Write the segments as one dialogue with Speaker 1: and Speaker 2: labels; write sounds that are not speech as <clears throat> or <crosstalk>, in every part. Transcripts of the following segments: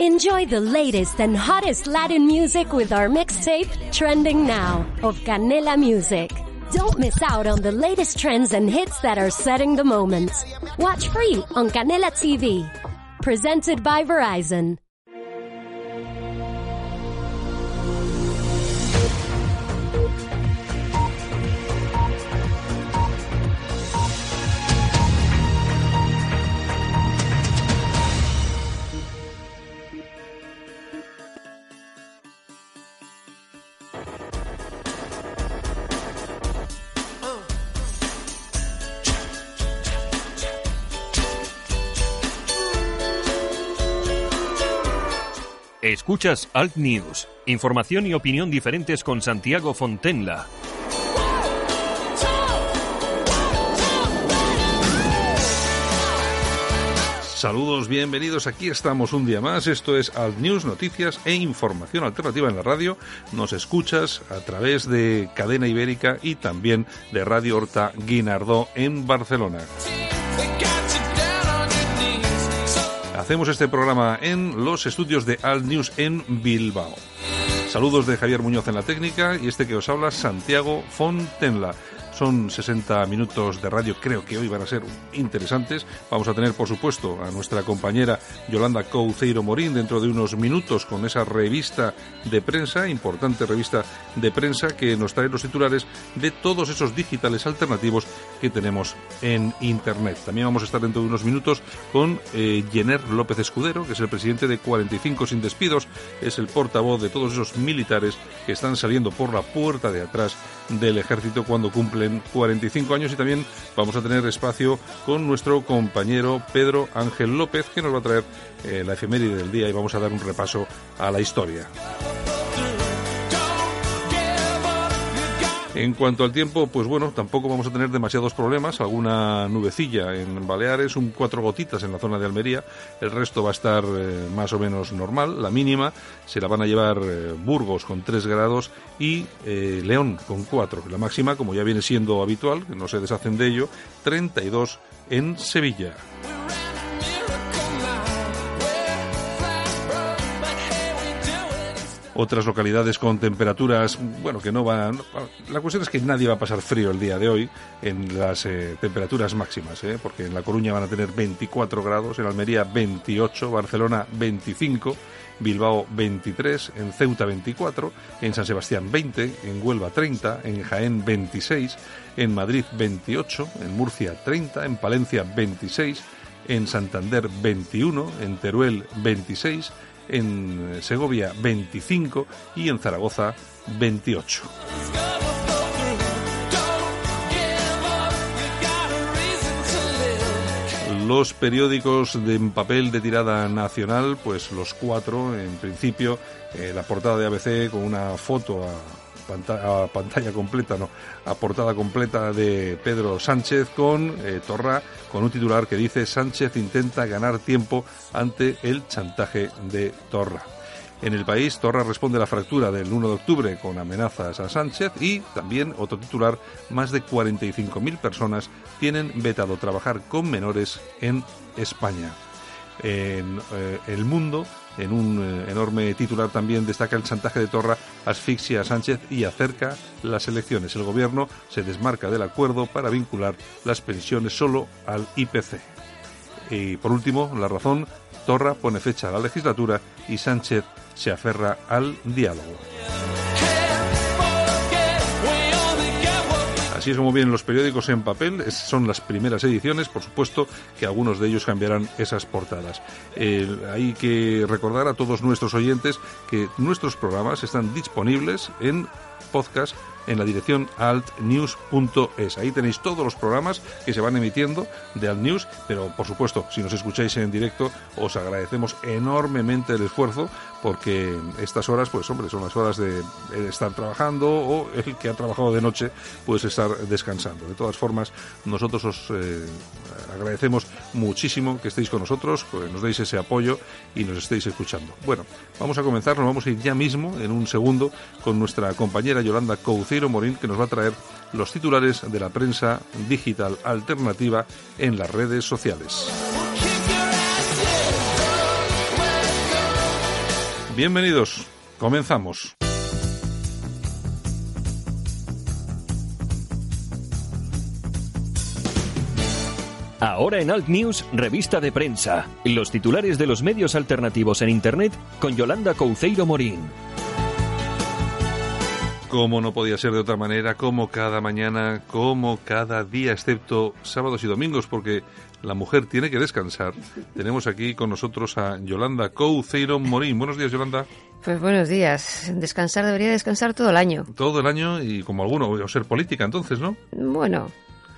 Speaker 1: Enjoy the latest and hottest Latin music with our mixtape, Trending Now, of Canela Music. Don't miss out on the latest trends and hits that are setting the moment. Watch free on Canela TV. Presented by Verizon.
Speaker 2: Escuchas Alt News, información y opinión diferentes con Santiago Fontenla.
Speaker 3: Saludos, bienvenidos. Aquí estamos un día más. Esto es Alt News, noticias e información alternativa en la radio. Nos escuchas a través de Cadena Ibérica y también de Radio Horta Guinardó en Barcelona. Hacemos este programa en los estudios de Alt News en Bilbao. Saludos de Javier Muñoz en la técnica y este que os habla Santiago Fontenla. Son 60 minutos de radio, creo que hoy van a ser interesantes. Vamos a tener, por supuesto, a nuestra compañera Yolanda Couceiro Morín dentro de unos minutos con esa revista de prensa, importante revista de prensa que nos trae los titulares de todos esos digitales alternativos que tenemos en Internet. También vamos a estar dentro de unos minutos con eh, Jenner López Escudero, que es el presidente de 45 sin despidos, es el portavoz de todos esos militares que están saliendo por la puerta de atrás del ejército cuando cumplen 45 años y también vamos a tener espacio con nuestro compañero Pedro Ángel López que nos va a traer eh, la efeméride del día y vamos a dar un repaso a la historia. En cuanto al tiempo, pues bueno, tampoco vamos a tener demasiados problemas. Alguna nubecilla en Baleares, un cuatro gotitas en la zona de Almería. El resto va a estar eh, más o menos normal. La mínima se la van a llevar eh, Burgos con 3 grados y eh, León con 4. La máxima, como ya viene siendo habitual, que no se deshacen de ello, 32 en Sevilla. Otras localidades con temperaturas, bueno, que no van... La cuestión es que nadie va a pasar frío el día de hoy en las eh, temperaturas máximas, ¿eh? porque en La Coruña van a tener 24 grados, en Almería 28, Barcelona 25, Bilbao 23, en Ceuta 24, en San Sebastián 20, en Huelva 30, en Jaén 26, en Madrid 28, en Murcia 30, en Palencia 26, en Santander 21, en Teruel 26, en Segovia 25 y en Zaragoza 28. Los periódicos de papel de tirada nacional, pues los cuatro, en principio, eh, la portada de ABC con una foto a pantalla completa, no, a portada completa de Pedro Sánchez con eh, Torra, con un titular que dice Sánchez intenta ganar tiempo ante el chantaje de Torra. En el país, Torra responde a la fractura del 1 de octubre con amenazas a Sánchez y también otro titular, más de 45.000 personas tienen vetado trabajar con menores en España. En eh, el mundo, en un eh, enorme titular también destaca el chantaje de Torra, asfixia a Sánchez y acerca las elecciones. El gobierno se desmarca del acuerdo para vincular las pensiones solo al IPC. Y por último, la razón, Torra pone fecha a la legislatura y Sánchez se aferra al diálogo. Así es como vienen los periódicos en papel, son las primeras ediciones, por supuesto que algunos de ellos cambiarán esas portadas. hay que recordar a todos nuestros oyentes que nuestros programas están disponibles en podcast en la dirección altnews.es. Ahí tenéis todos los programas que se van emitiendo de Alt News, pero por supuesto, si nos escucháis en directo, os agradecemos enormemente el esfuerzo porque estas horas, pues hombre, son las horas de estar trabajando o el que ha trabajado de noche, pues estar descansando. De todas formas, nosotros os eh, agradecemos muchísimo que estéis con nosotros, que nos deis ese apoyo y nos estéis escuchando. Bueno, vamos a comenzar, nos vamos a ir ya mismo, en un segundo, con nuestra compañera Yolanda Couceiro Morín, que nos va a traer los titulares de la prensa digital alternativa en las redes sociales. Bienvenidos, comenzamos.
Speaker 2: Ahora en Alt News, revista de prensa. Los titulares de los medios alternativos en Internet con Yolanda Couceiro Morín.
Speaker 3: Como no podía ser de otra manera, como cada mañana, como cada día, excepto sábados y domingos, porque la mujer tiene que descansar. Tenemos aquí con nosotros a Yolanda Couceiro Morín. Buenos días, Yolanda.
Speaker 4: Pues buenos días. Descansar debería descansar todo el año.
Speaker 3: Todo el año y como alguno, o ser política entonces, ¿no?
Speaker 4: Bueno,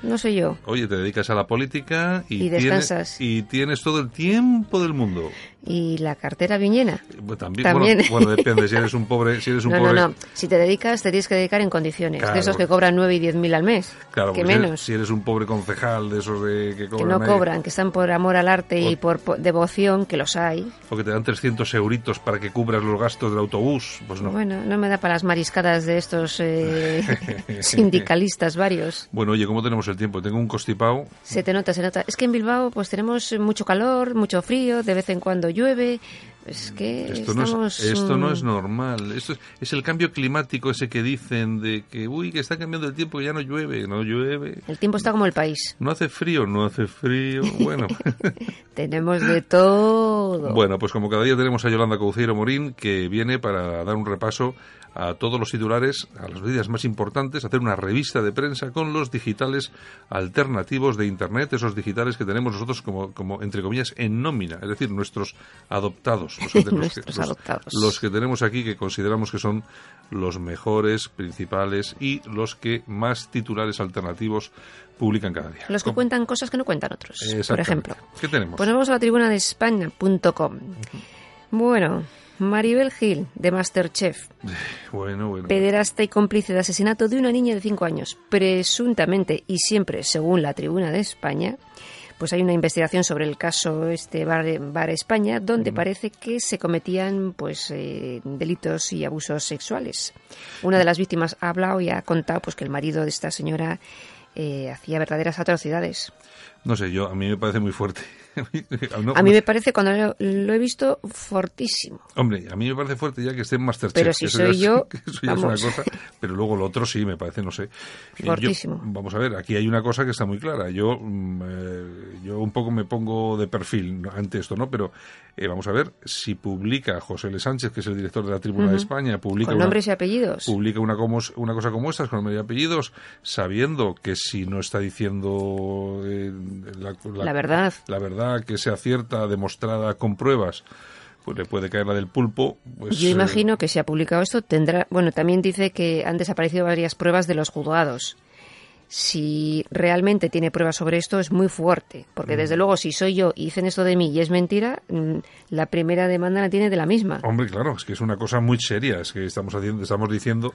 Speaker 4: no soy yo.
Speaker 3: Oye, te dedicas a la política y,
Speaker 4: Y descansas.
Speaker 3: Tienes, y tienes todo el tiempo del mundo.
Speaker 4: ¿Y la cartera bien llena?
Speaker 3: También,
Speaker 4: También.
Speaker 3: Bueno, bueno, depende. Si eres un <laughs> pobre, si eres un
Speaker 4: No, no,
Speaker 3: pobre,
Speaker 4: no. Si te dedicas, te tienes que dedicar en condiciones.
Speaker 3: Claro.
Speaker 4: De esos que cobran 9 y 10 mil al mes.
Speaker 3: claro,
Speaker 4: que
Speaker 3: porque si eres-
Speaker 4: menos.
Speaker 3: Si eres un pobre concejal de esos de que
Speaker 4: que
Speaker 3: cobran
Speaker 4: no
Speaker 3: ahí,
Speaker 4: cobran, que están por amor al arte y
Speaker 3: O-
Speaker 4: por po- devoción, que los hay.
Speaker 3: o que te dan 300 euritos para que cubras los gastos del autobús, pues no.
Speaker 4: Bueno, no me da para las mariscadas de estos eh, <laughs> sindicalistas varios.
Speaker 3: Bueno, oye, ¿cómo tenemos el tiempo? Tengo un constipado.
Speaker 4: Se te nota, se nota. Es que en Bilbao pues tenemos mucho calor, mucho frío, de vez en cuando llueve. Es que
Speaker 3: Esto no, es, esto no es normal. Esto es, es el cambio climático ese que dicen de que, uy, que está cambiando el tiempo, que ya no llueve, no llueve.
Speaker 4: El tiempo está como el país.
Speaker 3: No hace frío, no hace frío. Bueno, <laughs>
Speaker 4: Tenemos de todo.
Speaker 3: bueno, pues como cada día tenemos a Yolanda Couceiro Morín que viene para dar un repaso a todos los titulares, a las noticias más importantes, hacer una revista de prensa con los digitales alternativos de Internet, esos digitales que tenemos nosotros como, como entre comillas, en nómina, es decir, nuestros adoptados. Los que, <laughs>
Speaker 4: Nuestros
Speaker 3: los-
Speaker 4: adoptados.
Speaker 3: los que tenemos aquí que consideramos que son los mejores, principales y los que más titulares alternativos publican cada día.
Speaker 4: Los que
Speaker 3: ¿Cómo?
Speaker 4: cuentan cosas que no cuentan otros, por ejemplo.
Speaker 3: ¿Qué tenemos?
Speaker 4: Pues vamos a la tribuna de España.com. Bueno, Maribel Gil, de Masterchef, <sighs>
Speaker 3: bueno, bueno.
Speaker 4: pederasta y cómplice de asesinato de una niña de 5 años, presuntamente y siempre según la tribuna de España, pues hay una investigación sobre el caso este Bar, Bar España, donde parece que se cometían pues eh, delitos y abusos sexuales. Una de las víctimas ha hablado y ha contado pues que el marido de esta señora eh, hacía verdaderas atrocidades.
Speaker 3: No sé, yo a mí me parece muy fuerte. <laughs> No,
Speaker 4: A mí me parece, cuando lo, lo he visto, fortísimo.
Speaker 3: Hombre, a mí me parece fuerte ya que esté en Masterchef.
Speaker 4: Pero si
Speaker 3: Eso
Speaker 4: soy
Speaker 3: ya
Speaker 4: yo, <laughs>
Speaker 3: que Eso ya es
Speaker 4: vamos.
Speaker 3: una cosa. Pero luego lo otro sí, me parece, no sé. Eh, yo-
Speaker 4: Fortísimo.
Speaker 3: vamos a ver, aquí hay una cosa que está muy clara. Yo, mm, eh, yo un poco me pongo de perfil ante esto, ¿no? Pero eh, vamos a ver, si publica José L. Sánchez, que es el director de la Tribuna de España, publica
Speaker 4: Con
Speaker 3: una,
Speaker 4: nombres y apellidos.
Speaker 3: publica una, como, una cosa como estas, con nombre y apellidos, sabiendo que si no está diciendo eh, la,
Speaker 4: La verdad.
Speaker 3: la verdad que sea cierta, demostrada con pruebas, pues le puede caer la del pulpo. Pues,
Speaker 4: Yo
Speaker 3: eh,
Speaker 4: imagino que si ha publicado esto tendrá. Bueno, también dice que han desaparecido varias pruebas de los juzgados. Si realmente tiene pruebas sobre esto es muy fuerte, porque
Speaker 3: Mm.
Speaker 4: desde luego si soy yo y dicen esto de mí y es mentira, mm, la primera demanda la tiene de la misma.
Speaker 3: Hombre, claro, es que es una cosa muy seria. Es que estamos haciendo, estamos diciendo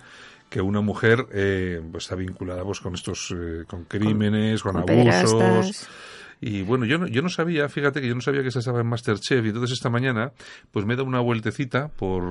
Speaker 3: que una mujer eh, pues está vinculada pues con estos, eh, con crímenes, con,
Speaker 4: con
Speaker 3: abusos. Y bueno, yo no, yo no sabía, fíjate que yo no sabía que se estaba en Masterchef y entonces esta mañana pues me he dado una vueltecita por...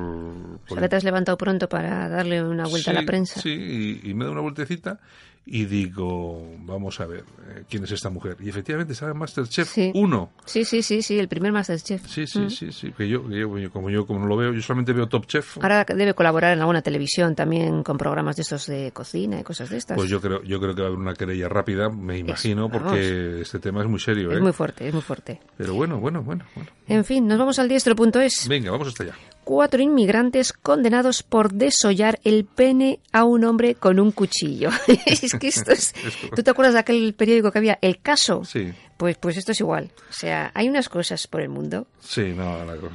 Speaker 3: por
Speaker 4: Ahora te has levantado pronto para darle una vuelta a la prensa.
Speaker 3: Sí, y, y me he dado una vueltecita y digo, vamos a ver, eh, ¿quién es esta mujer? Y efectivamente estaba en Masterchef
Speaker 4: Sí.
Speaker 3: 1.
Speaker 4: Sí, sí, sí, sí, el primer Masterchef.
Speaker 3: Sí, sí,
Speaker 4: Mm.
Speaker 3: sí, sí, que yo, que yo, como yo como no lo veo, yo solamente veo Top Chef.
Speaker 4: Ahora debe colaborar en alguna televisión también con programas de estos de cocina y cosas de estas.
Speaker 3: Pues yo creo, yo creo que va a haber una querella rápida, me imagino, porque este tema es muy serio, ¿eh?
Speaker 4: es muy fuerte, es muy fuerte.
Speaker 3: Pero bueno, bueno, bueno, bueno.
Speaker 4: En fin, nos vamos al diestro.es.
Speaker 3: Venga, vamos hasta allá.
Speaker 4: Cuatro inmigrantes condenados por desollar el pene a un hombre con un cuchillo. <laughs> es que esto es... <laughs> ¿Tú te acuerdas de aquel periódico que había? El caso.
Speaker 3: Sí,
Speaker 4: Pues, pues esto es igual. O sea, hay unas cosas por el mundo.
Speaker 3: sí, no, la cosa.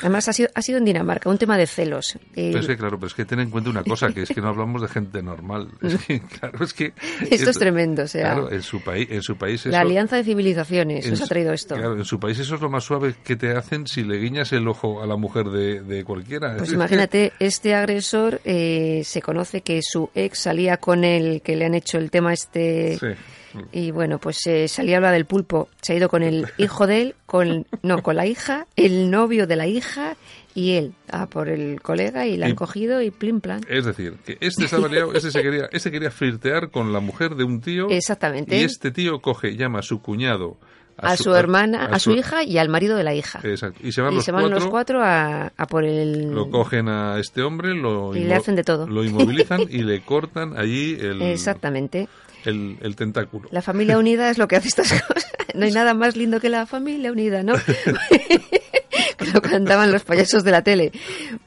Speaker 4: Además, ha sido, ha sido en Dinamarca, un tema de celos. Eh,
Speaker 3: Pero es que, claro, pero es que ten en cuenta una cosa, que es que no hablamos de gente normal. <laughs> Es que, claro, es que...
Speaker 4: esto es tremendo. O sea,
Speaker 3: Claro, en su país, en su país
Speaker 4: la
Speaker 3: eso-
Speaker 4: alianza de civilizaciones nos ha traído esto.
Speaker 3: Claro, en su país eso es lo más suave que te hacen si le guiñas el ojo a la mujer de, de cualquiera.
Speaker 4: Pues imagínate, este agresor eh, se conoce que su ex salía con él, que le han hecho el tema este...
Speaker 3: Sí.
Speaker 4: Y bueno, pues eh, salía a hablar del pulpo. Se ha ido con el hijo de él, con no, con la hija, el novio de la hija y él. Ah, por el colega y la han
Speaker 3: Y-
Speaker 4: cogido y plim plan.
Speaker 3: Es decir, que este estaba liado, este se quería, este quería flirtear con la mujer de un tío.
Speaker 4: Exactamente.
Speaker 3: Y este tío coge, llama a su cuñado
Speaker 4: a, su, hermana, a, su, hija y al marido de la hija.
Speaker 3: Exacto. Y se van,
Speaker 4: y
Speaker 3: los,
Speaker 4: se van
Speaker 3: cuatro,
Speaker 4: los cuatro a, a por el...
Speaker 3: Lo cogen a este hombre, lo,
Speaker 4: Y le hacen de todo.
Speaker 3: lo inmovilizan y le cortan allí el,
Speaker 4: Exactamente.
Speaker 3: El, el tentáculo.
Speaker 4: La familia unida es lo que hace estas <laughs> cosas. No hay nada más lindo que la familia unida, ¿no? <laughs> que lo cantaban los payasos de la tele.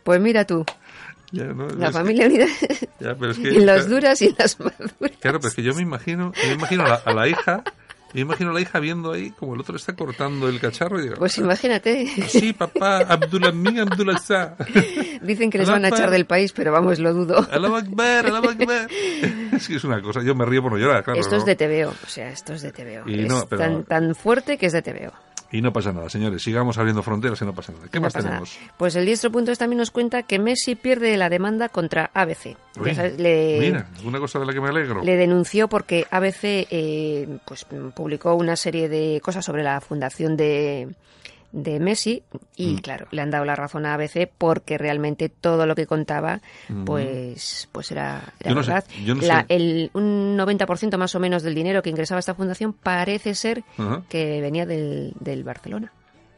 Speaker 4: Pues mira tú,
Speaker 3: Ya, ¿no?
Speaker 4: la
Speaker 3: Es que-
Speaker 4: familia unida
Speaker 3: ya, pero es <laughs> que-
Speaker 4: en las duras y en las maduras.
Speaker 3: Claro, pero es que yo me imagino, yo me imagino a la, a la hija, yo me imagino a la hija viendo ahí como el otro está cortando el cacharro y digo,
Speaker 4: Pues imagínate.
Speaker 3: sí, papá, Abdulamin Abdulazá.
Speaker 4: Dicen que les van a echar del país, pero vamos, lo dudo.
Speaker 3: Allahu Akbar, Allahu Akbar. <laughs> Es que es una cosa, yo me río por no llorar, claro.
Speaker 4: Esto es
Speaker 3: ¿no?
Speaker 4: de TVO, o sea, esto es de TVO.
Speaker 3: Y
Speaker 4: es
Speaker 3: no, pero-
Speaker 4: tan, tan fuerte que es de TVO.
Speaker 3: Y no pasa nada, señores, sigamos abriendo fronteras y no pasa nada. ¿Qué
Speaker 4: No
Speaker 3: más
Speaker 4: nada.
Speaker 3: tenemos?
Speaker 4: Pues el diestro.es también nos cuenta que Messi pierde la demanda contra ABC. Ya
Speaker 3: Uy,
Speaker 4: sabes, le,
Speaker 3: Mira, una cosa de la que me alegro.
Speaker 4: le denunció porque ABC eh, pues, publicó una serie de cosas sobre la fundación de, de Messi y
Speaker 3: Mm.
Speaker 4: claro, le han dado la razón a ABC porque realmente todo lo que contaba pues pues era, era
Speaker 3: Yo no sé,
Speaker 4: verdad.
Speaker 3: yo no
Speaker 4: La-
Speaker 3: sé.
Speaker 4: el, un 90% más o menos del dinero que ingresaba esta fundación parece ser que venía del, del Barcelona.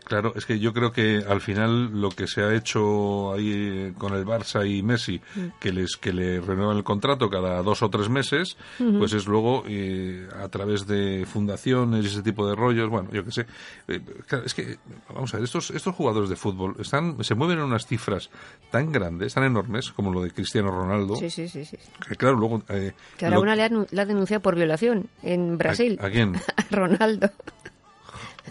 Speaker 3: Claro, es que yo creo que al final lo que se ha hecho ahí eh, con el Barça y Messi, que les que le renuevan el contrato cada dos o tres meses, pues es luego eh, a través de fundaciones y ese tipo de rollos, bueno, yo qué sé. Eh, es que vamos a ver, estos estos jugadores de fútbol están se mueven en unas cifras tan grandes, tan enormes como lo de Cristiano Ronaldo,
Speaker 4: Sí, sí, sí, sí.
Speaker 3: que claro, luego eh,
Speaker 4: Que ahora
Speaker 3: lo-
Speaker 4: una le ha, le ha denunciado por violación en Brasil.
Speaker 3: ¿A, a quién? <laughs>
Speaker 4: A Ronaldo.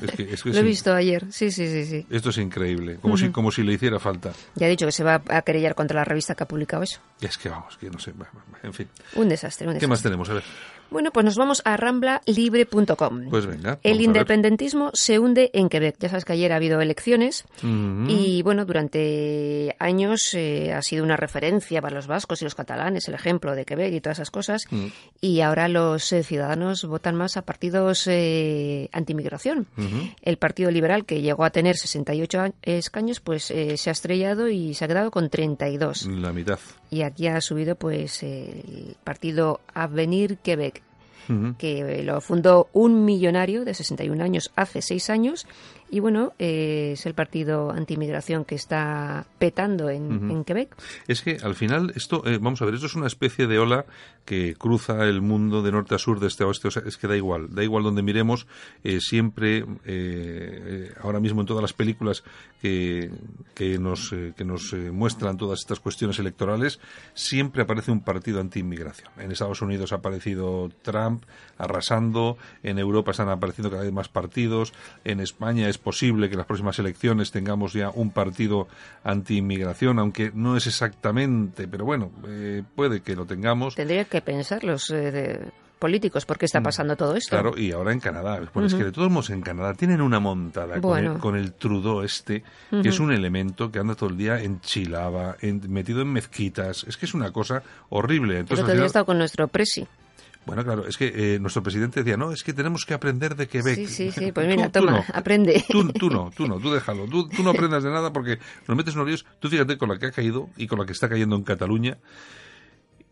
Speaker 3: Es que, es que <laughs>
Speaker 4: Lo he visto ayer. Sí, sí, sí, sí.
Speaker 3: Esto es increíble, como si como si le hiciera falta.
Speaker 4: Ya ha dicho que se va a querellar contra la revista que ha publicado eso.
Speaker 3: Es que vamos, que no sé, en fin.
Speaker 4: Un desastre, un
Speaker 3: ¿Qué
Speaker 4: desastre.
Speaker 3: más tenemos? A ver.
Speaker 4: Bueno, pues nos vamos a ramblalibre.com.
Speaker 3: Pues venga.
Speaker 4: El independentismo se hunde en Quebec. Ya sabes que ayer ha habido elecciones y, bueno, durante años eh, ha sido una referencia para los vascos y los catalanes, el ejemplo de Quebec y todas esas cosas.
Speaker 3: Mm.
Speaker 4: Y ahora los eh, ciudadanos votan más a partidos eh, antimigración. El Partido Liberal, que llegó a tener 68 a- escaños, pues eh, se ha estrellado y se ha quedado con 32.
Speaker 3: La mitad.
Speaker 4: Y aquí ha subido pues el partido Avenir Quebec, Que eh, lo fundó un millonario de 61 años hace seis años. Y bueno, eh, es el partido antimigración que está petando en, en Quebec.
Speaker 3: Es que al final esto, eh, vamos a ver, esto es una especie de ola que cruza el mundo de norte a sur, de este a oeste. O sea, es que da igual, da igual donde miremos. eh, siempre, eh, ahora mismo en todas las películas que, que nos, que nos muestran todas estas cuestiones electorales, siempre aparece un partido anti-inmigración. En Estados Unidos ha aparecido Trump arrasando, en Europa están apareciendo cada vez más partidos, en España es posible que en las próximas elecciones tengamos ya un partido anti-inmigración, aunque no es exactamente, pero bueno, eh, puede que lo tengamos.
Speaker 4: Tendría que pensar los eh, de- políticos por qué está pasando todo esto.
Speaker 3: Mm. Claro, y ahora en Canadá. Bueno, es que de todos modos en Canadá tienen una montada con, el, con el Trudeau este, que es un elemento que anda todo el día en Chilaba, en- metido en mezquitas. Es que es una cosa horrible. Entonces,
Speaker 4: día he
Speaker 3: final-
Speaker 4: estado con nuestro presi.
Speaker 3: Bueno, claro, es que eh, nuestro presidente decía, no, es que tenemos que aprender de Quebec.
Speaker 4: Sí, sí, sí, pues mira,
Speaker 3: tú
Speaker 4: toma,
Speaker 3: no.
Speaker 4: aprende.
Speaker 3: Tú, tú no, tú no, tú déjalo. Tú, no aprendas de nada porque nos metes en unos líos. Tú fíjate con la que ha caído y con la que está cayendo en Cataluña.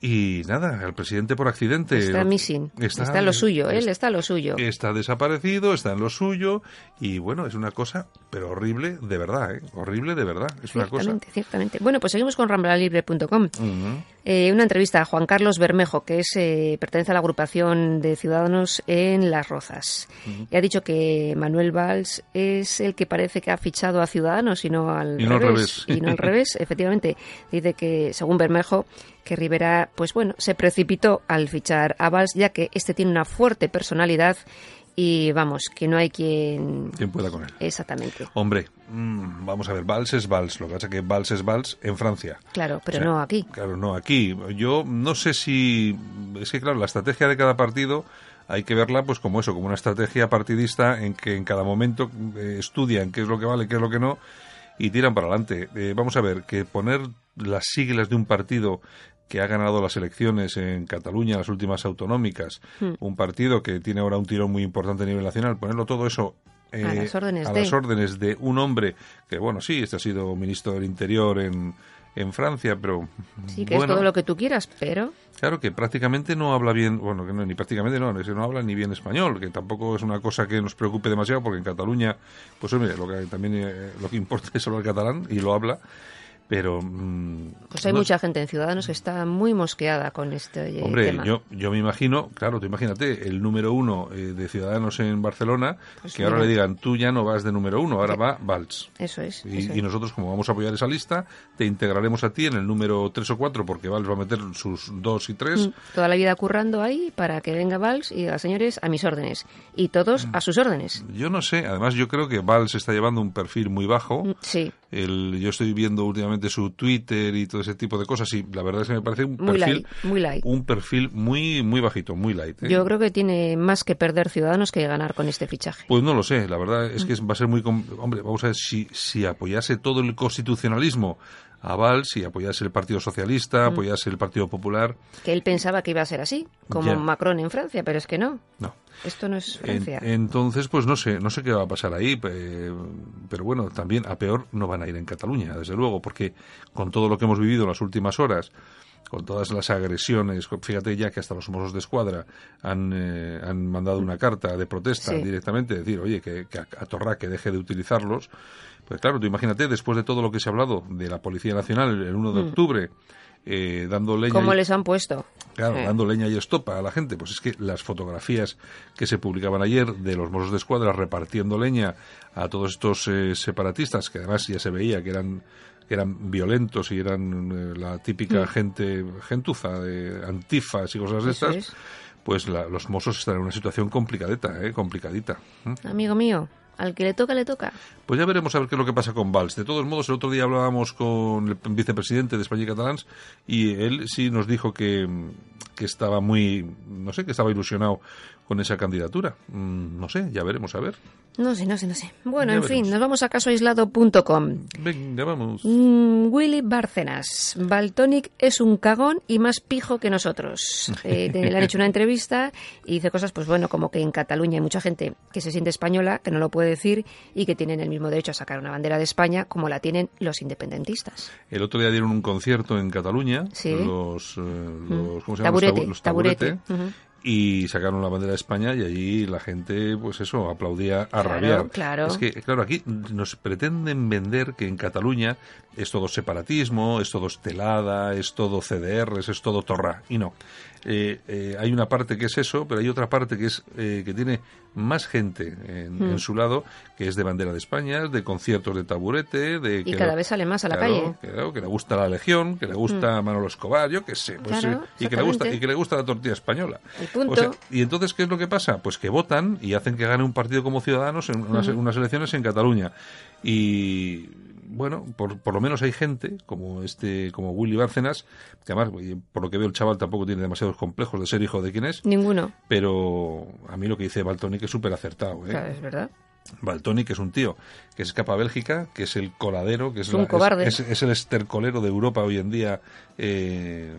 Speaker 3: Y nada, el presidente por accidente.
Speaker 4: Está missing. Está,
Speaker 3: Está-
Speaker 4: lo suyo, él
Speaker 3: es-
Speaker 4: está lo suyo.
Speaker 3: Está desaparecido, está en lo suyo. Y bueno, es una cosa, pero horrible de verdad, ¿eh? Horrible de verdad. Es una cosa.
Speaker 4: Ciertamente, ciertamente. Bueno, pues seguimos con ramblalibre.com.
Speaker 3: Ujú.
Speaker 4: Eh, una entrevista a Juan Carlos Bermejo, que es, eh, pertenece a la agrupación de ciudadanos en Las Rozas. Y ha dicho que Manuel Valls es el que parece que ha fichado a Ciudadanos y no al
Speaker 3: Y no al
Speaker 4: revés. Y no al <laughs> revés, efectivamente. Dice que, según Bermejo, que Rivera, pues bueno, se precipitó al fichar a Valls, ya que este tiene una fuerte personalidad y vamos, que no hay quien.
Speaker 3: ¿Quién pueda con él?
Speaker 4: Exactamente.
Speaker 3: Hombre, mm, vamos a ver, Vals es Vals. Lo que pasa es que Vals es Vals en Francia.
Speaker 4: Claro, pero
Speaker 3: O sea,
Speaker 4: no aquí.
Speaker 3: Claro, no aquí. Yo no sé si. Es que, claro, la estrategia de cada partido hay que verla pues como eso, como una estrategia partidista en que en cada momento eh, estudian qué es lo que vale, qué es lo que no y tiran para adelante. Eh, vamos a ver, que poner las siglas de un partido que ha ganado las elecciones en Cataluña, las últimas autonómicas,
Speaker 4: Hmm.
Speaker 3: un partido que tiene ahora un tirón muy importante a nivel nacional, ponerlo todo eso eh,
Speaker 4: A las órdenes
Speaker 3: a
Speaker 4: de.
Speaker 3: las órdenes de un hombre que, bueno, sí, este ha sido ministro del Interior en, en Francia, pero...
Speaker 4: Sí, que es todo lo que tú quieras, pero...
Speaker 3: Claro, que prácticamente no habla bien, bueno, que no, ni prácticamente no, no habla ni bien español, que tampoco es una cosa que nos preocupe demasiado, porque en Cataluña, pues hombre, lo que también eh, lo que importa <laughs> es hablar catalán y lo habla, pero
Speaker 4: mm, pues hay mucha gente en Ciudadanos que está muy mosqueada con este
Speaker 3: eh, hombre yo yo me imagino claro tú imagínate el número uno eh, de Ciudadanos en Barcelona pues que ahora le digan tú ya no vas de número uno ahora va Valls
Speaker 4: eso es
Speaker 3: y, nosotros como vamos a apoyar esa lista te integraremos a ti en el número tres o cuatro porque Valls va a meter sus dos y tres. Mm,
Speaker 4: toda la vida currando ahí para que venga Valls y diga señores a mis órdenes y todos a sus órdenes.
Speaker 3: Yo no sé además yo creo que Valls está llevando un perfil muy bajo.
Speaker 4: Mm, sí
Speaker 3: el, yo estoy viendo últimamente su Twitter y todo ese tipo de cosas y la verdad es que me parece un
Speaker 4: muy
Speaker 3: perfil
Speaker 4: light, muy light.
Speaker 3: un perfil muy muy bajito, muy light. ¿eh?
Speaker 4: Yo creo que tiene más que perder Ciudadanos que ganar con este fichaje.
Speaker 3: Pues no lo sé, la verdad es que va a ser muy hombre, vamos a ver si si apoyase todo el constitucionalismo a Valls y apoyase el Partido Socialista, mm. apoyase el Partido Popular.
Speaker 4: Que él pensaba que iba a ser así, como Macron en Francia, pero es que no.
Speaker 3: No.
Speaker 4: Esto no es Francia.
Speaker 3: entonces, pues no sé, no sé qué va a pasar ahí, pero bueno, también a peor no van a ir en Cataluña, desde luego, porque con todo lo que hemos vivido en las últimas horas, con todas las agresiones, fíjate ya que hasta los mozos de escuadra han, eh, han mandado una carta de protesta directamente, decir, oye, que, que a Torra que deje de utilizarlos. Pues claro, tú imagínate, después de todo lo que se ha hablado de la Policía Nacional el 1 de mm. octubre, eh, dando leña.
Speaker 4: ¿Cómo les han puesto?
Speaker 3: Claro, dando leña y estopa a la gente. Pues es que las fotografías que se publicaban ayer de los Mossos de Escuadra repartiendo leña a todos estos eh, separatistas, que además ya se veía que eran eran violentos y eran eh, la típica mm. gente gentuza de antifas y cosas de estas, pues los mozos están en una situación complicadita, ¿eh? complicadita.
Speaker 4: Amigo mío, al que le toca, le toca.
Speaker 3: Pues ya veremos a ver qué es lo que pasa con Valls. De todos modos, el otro día hablábamos con el vicepresidente de España y Catalans y él sí nos dijo que, que estaba muy, no sé, que estaba ilusionado con esa candidatura. Mm, no sé, ya veremos a ver.
Speaker 4: No sé, no sé, no sé. Bueno, en fin, nos vamos a casoaislado.com.
Speaker 3: Venga, vamos.
Speaker 4: Mm, Willy Bárcenas. Baltonic es un cagón y más pijo que nosotros. <laughs> Eh, le han hecho una entrevista y dice cosas, pues bueno, como que en Cataluña hay mucha gente que se siente española, que no lo puede decir y que tienen el mismo derecho a sacar una bandera de España como la tienen los independentistas.
Speaker 3: El otro día dieron un concierto en Cataluña,
Speaker 4: sí.
Speaker 3: los, eh, los, ¿cómo se
Speaker 4: llama? Taburete, los taburete
Speaker 3: y sacaron la bandera de España y allí la gente, pues eso, aplaudía a rabiar.
Speaker 4: Claro.
Speaker 3: Es que, claro, aquí nos pretenden vender que en Cataluña es todo separatismo, es todo estelada, es todo CDRs, es todo torra. Y no. Eh, eh, hay una parte que es eso, pero hay otra parte que es eh, que tiene más gente en, hmm. su lado, que es de bandera de España, de conciertos de taburete, de
Speaker 4: y cada vez sale más a la calle.
Speaker 3: Que, le gusta la Legión, que le gusta hmm. Manolo Escobar, yo qué sé, pues, y que le gusta y que le gusta la tortilla española. y entonces qué es lo que pasa, pues que votan y hacen que gane un partido como Ciudadanos en unas, hmm. unas elecciones en Cataluña y bueno, por, por lo menos hay gente como este, como Willy Bárcenas, que además, por lo que veo, el chaval tampoco tiene demasiados complejos de ser hijo de quién es.
Speaker 4: Ninguno.
Speaker 3: Pero a mí lo que dice Baltonic es súper acertado. ¿eh?
Speaker 4: es verdad.
Speaker 3: Baltonic es un tío que se escapa a Bélgica, que es el coladero, que es,
Speaker 4: un cobarde.
Speaker 3: Es, el estercolero de Europa hoy en día. Eh,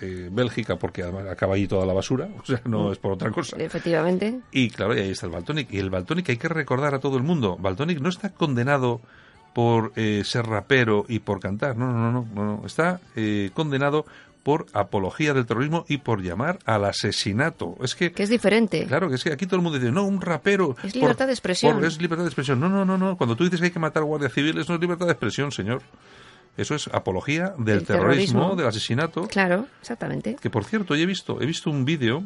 Speaker 3: eh, Bélgica, porque además acaba allí toda la basura, <laughs> o sea, no mm. es por otra cosa.
Speaker 4: Efectivamente.
Speaker 3: Y claro, y ahí está el Baltonic. Y el Baltonic hay que recordar a todo el mundo, Baltonic no está condenado por eh, ser rapero y por cantar. No, no, no, no, no. Está eh, condenado por apología del terrorismo y por llamar al asesinato. Es que,
Speaker 4: que es diferente.
Speaker 3: Claro, que es que aquí todo el mundo dice, no, un rapero.
Speaker 4: Es libertad de expresión.
Speaker 3: es libertad de expresión. No, no, no, no. Cuando tú dices que hay que matar guardias civiles, no es libertad de expresión, señor. Eso es apología del terrorismo, del asesinato.
Speaker 4: Claro, exactamente.
Speaker 3: Que por cierto, he visto, he visto un vídeo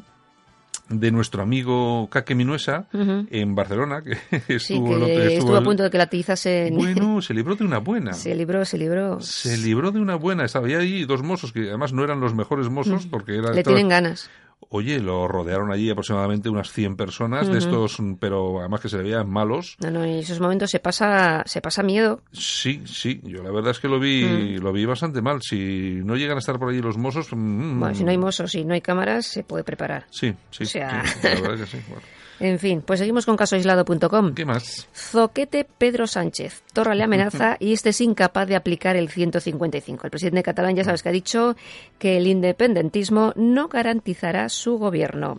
Speaker 3: de nuestro amigo Caque Minuesa en Barcelona, que <laughs> estuvo,
Speaker 4: estuvo, a punto de que la tizase.
Speaker 3: Bueno, <laughs> se libró de una buena.
Speaker 4: Se libró, se libró.
Speaker 3: Se libró de una buena. Estaba ahí dos mozos que además no eran los mejores mozos porque era
Speaker 4: Le tienen ganas.
Speaker 3: Oye, lo rodearon allí aproximadamente unas 100 personas, de estos, pero además que se le veían malos.
Speaker 4: No, no, en esos momentos se pasa, se pasa miedo.
Speaker 3: Sí, sí, yo la verdad es que lo vi, lo vi bastante mal. Si no llegan a estar por allí los mozos...
Speaker 4: Mm, bueno, si no hay mozos, si no hay cámaras, se puede preparar.
Speaker 3: Sí, sí,
Speaker 4: la
Speaker 3: verdad que sí. <laughs>
Speaker 4: En fin, pues seguimos con casoaislado.com.
Speaker 3: ¿Qué más?
Speaker 4: Zoquete Pedro Sánchez. Torra le amenaza y este es incapaz de aplicar el 155. El presidente catalán ya sabes que ha dicho que el independentismo no garantizará su gobierno.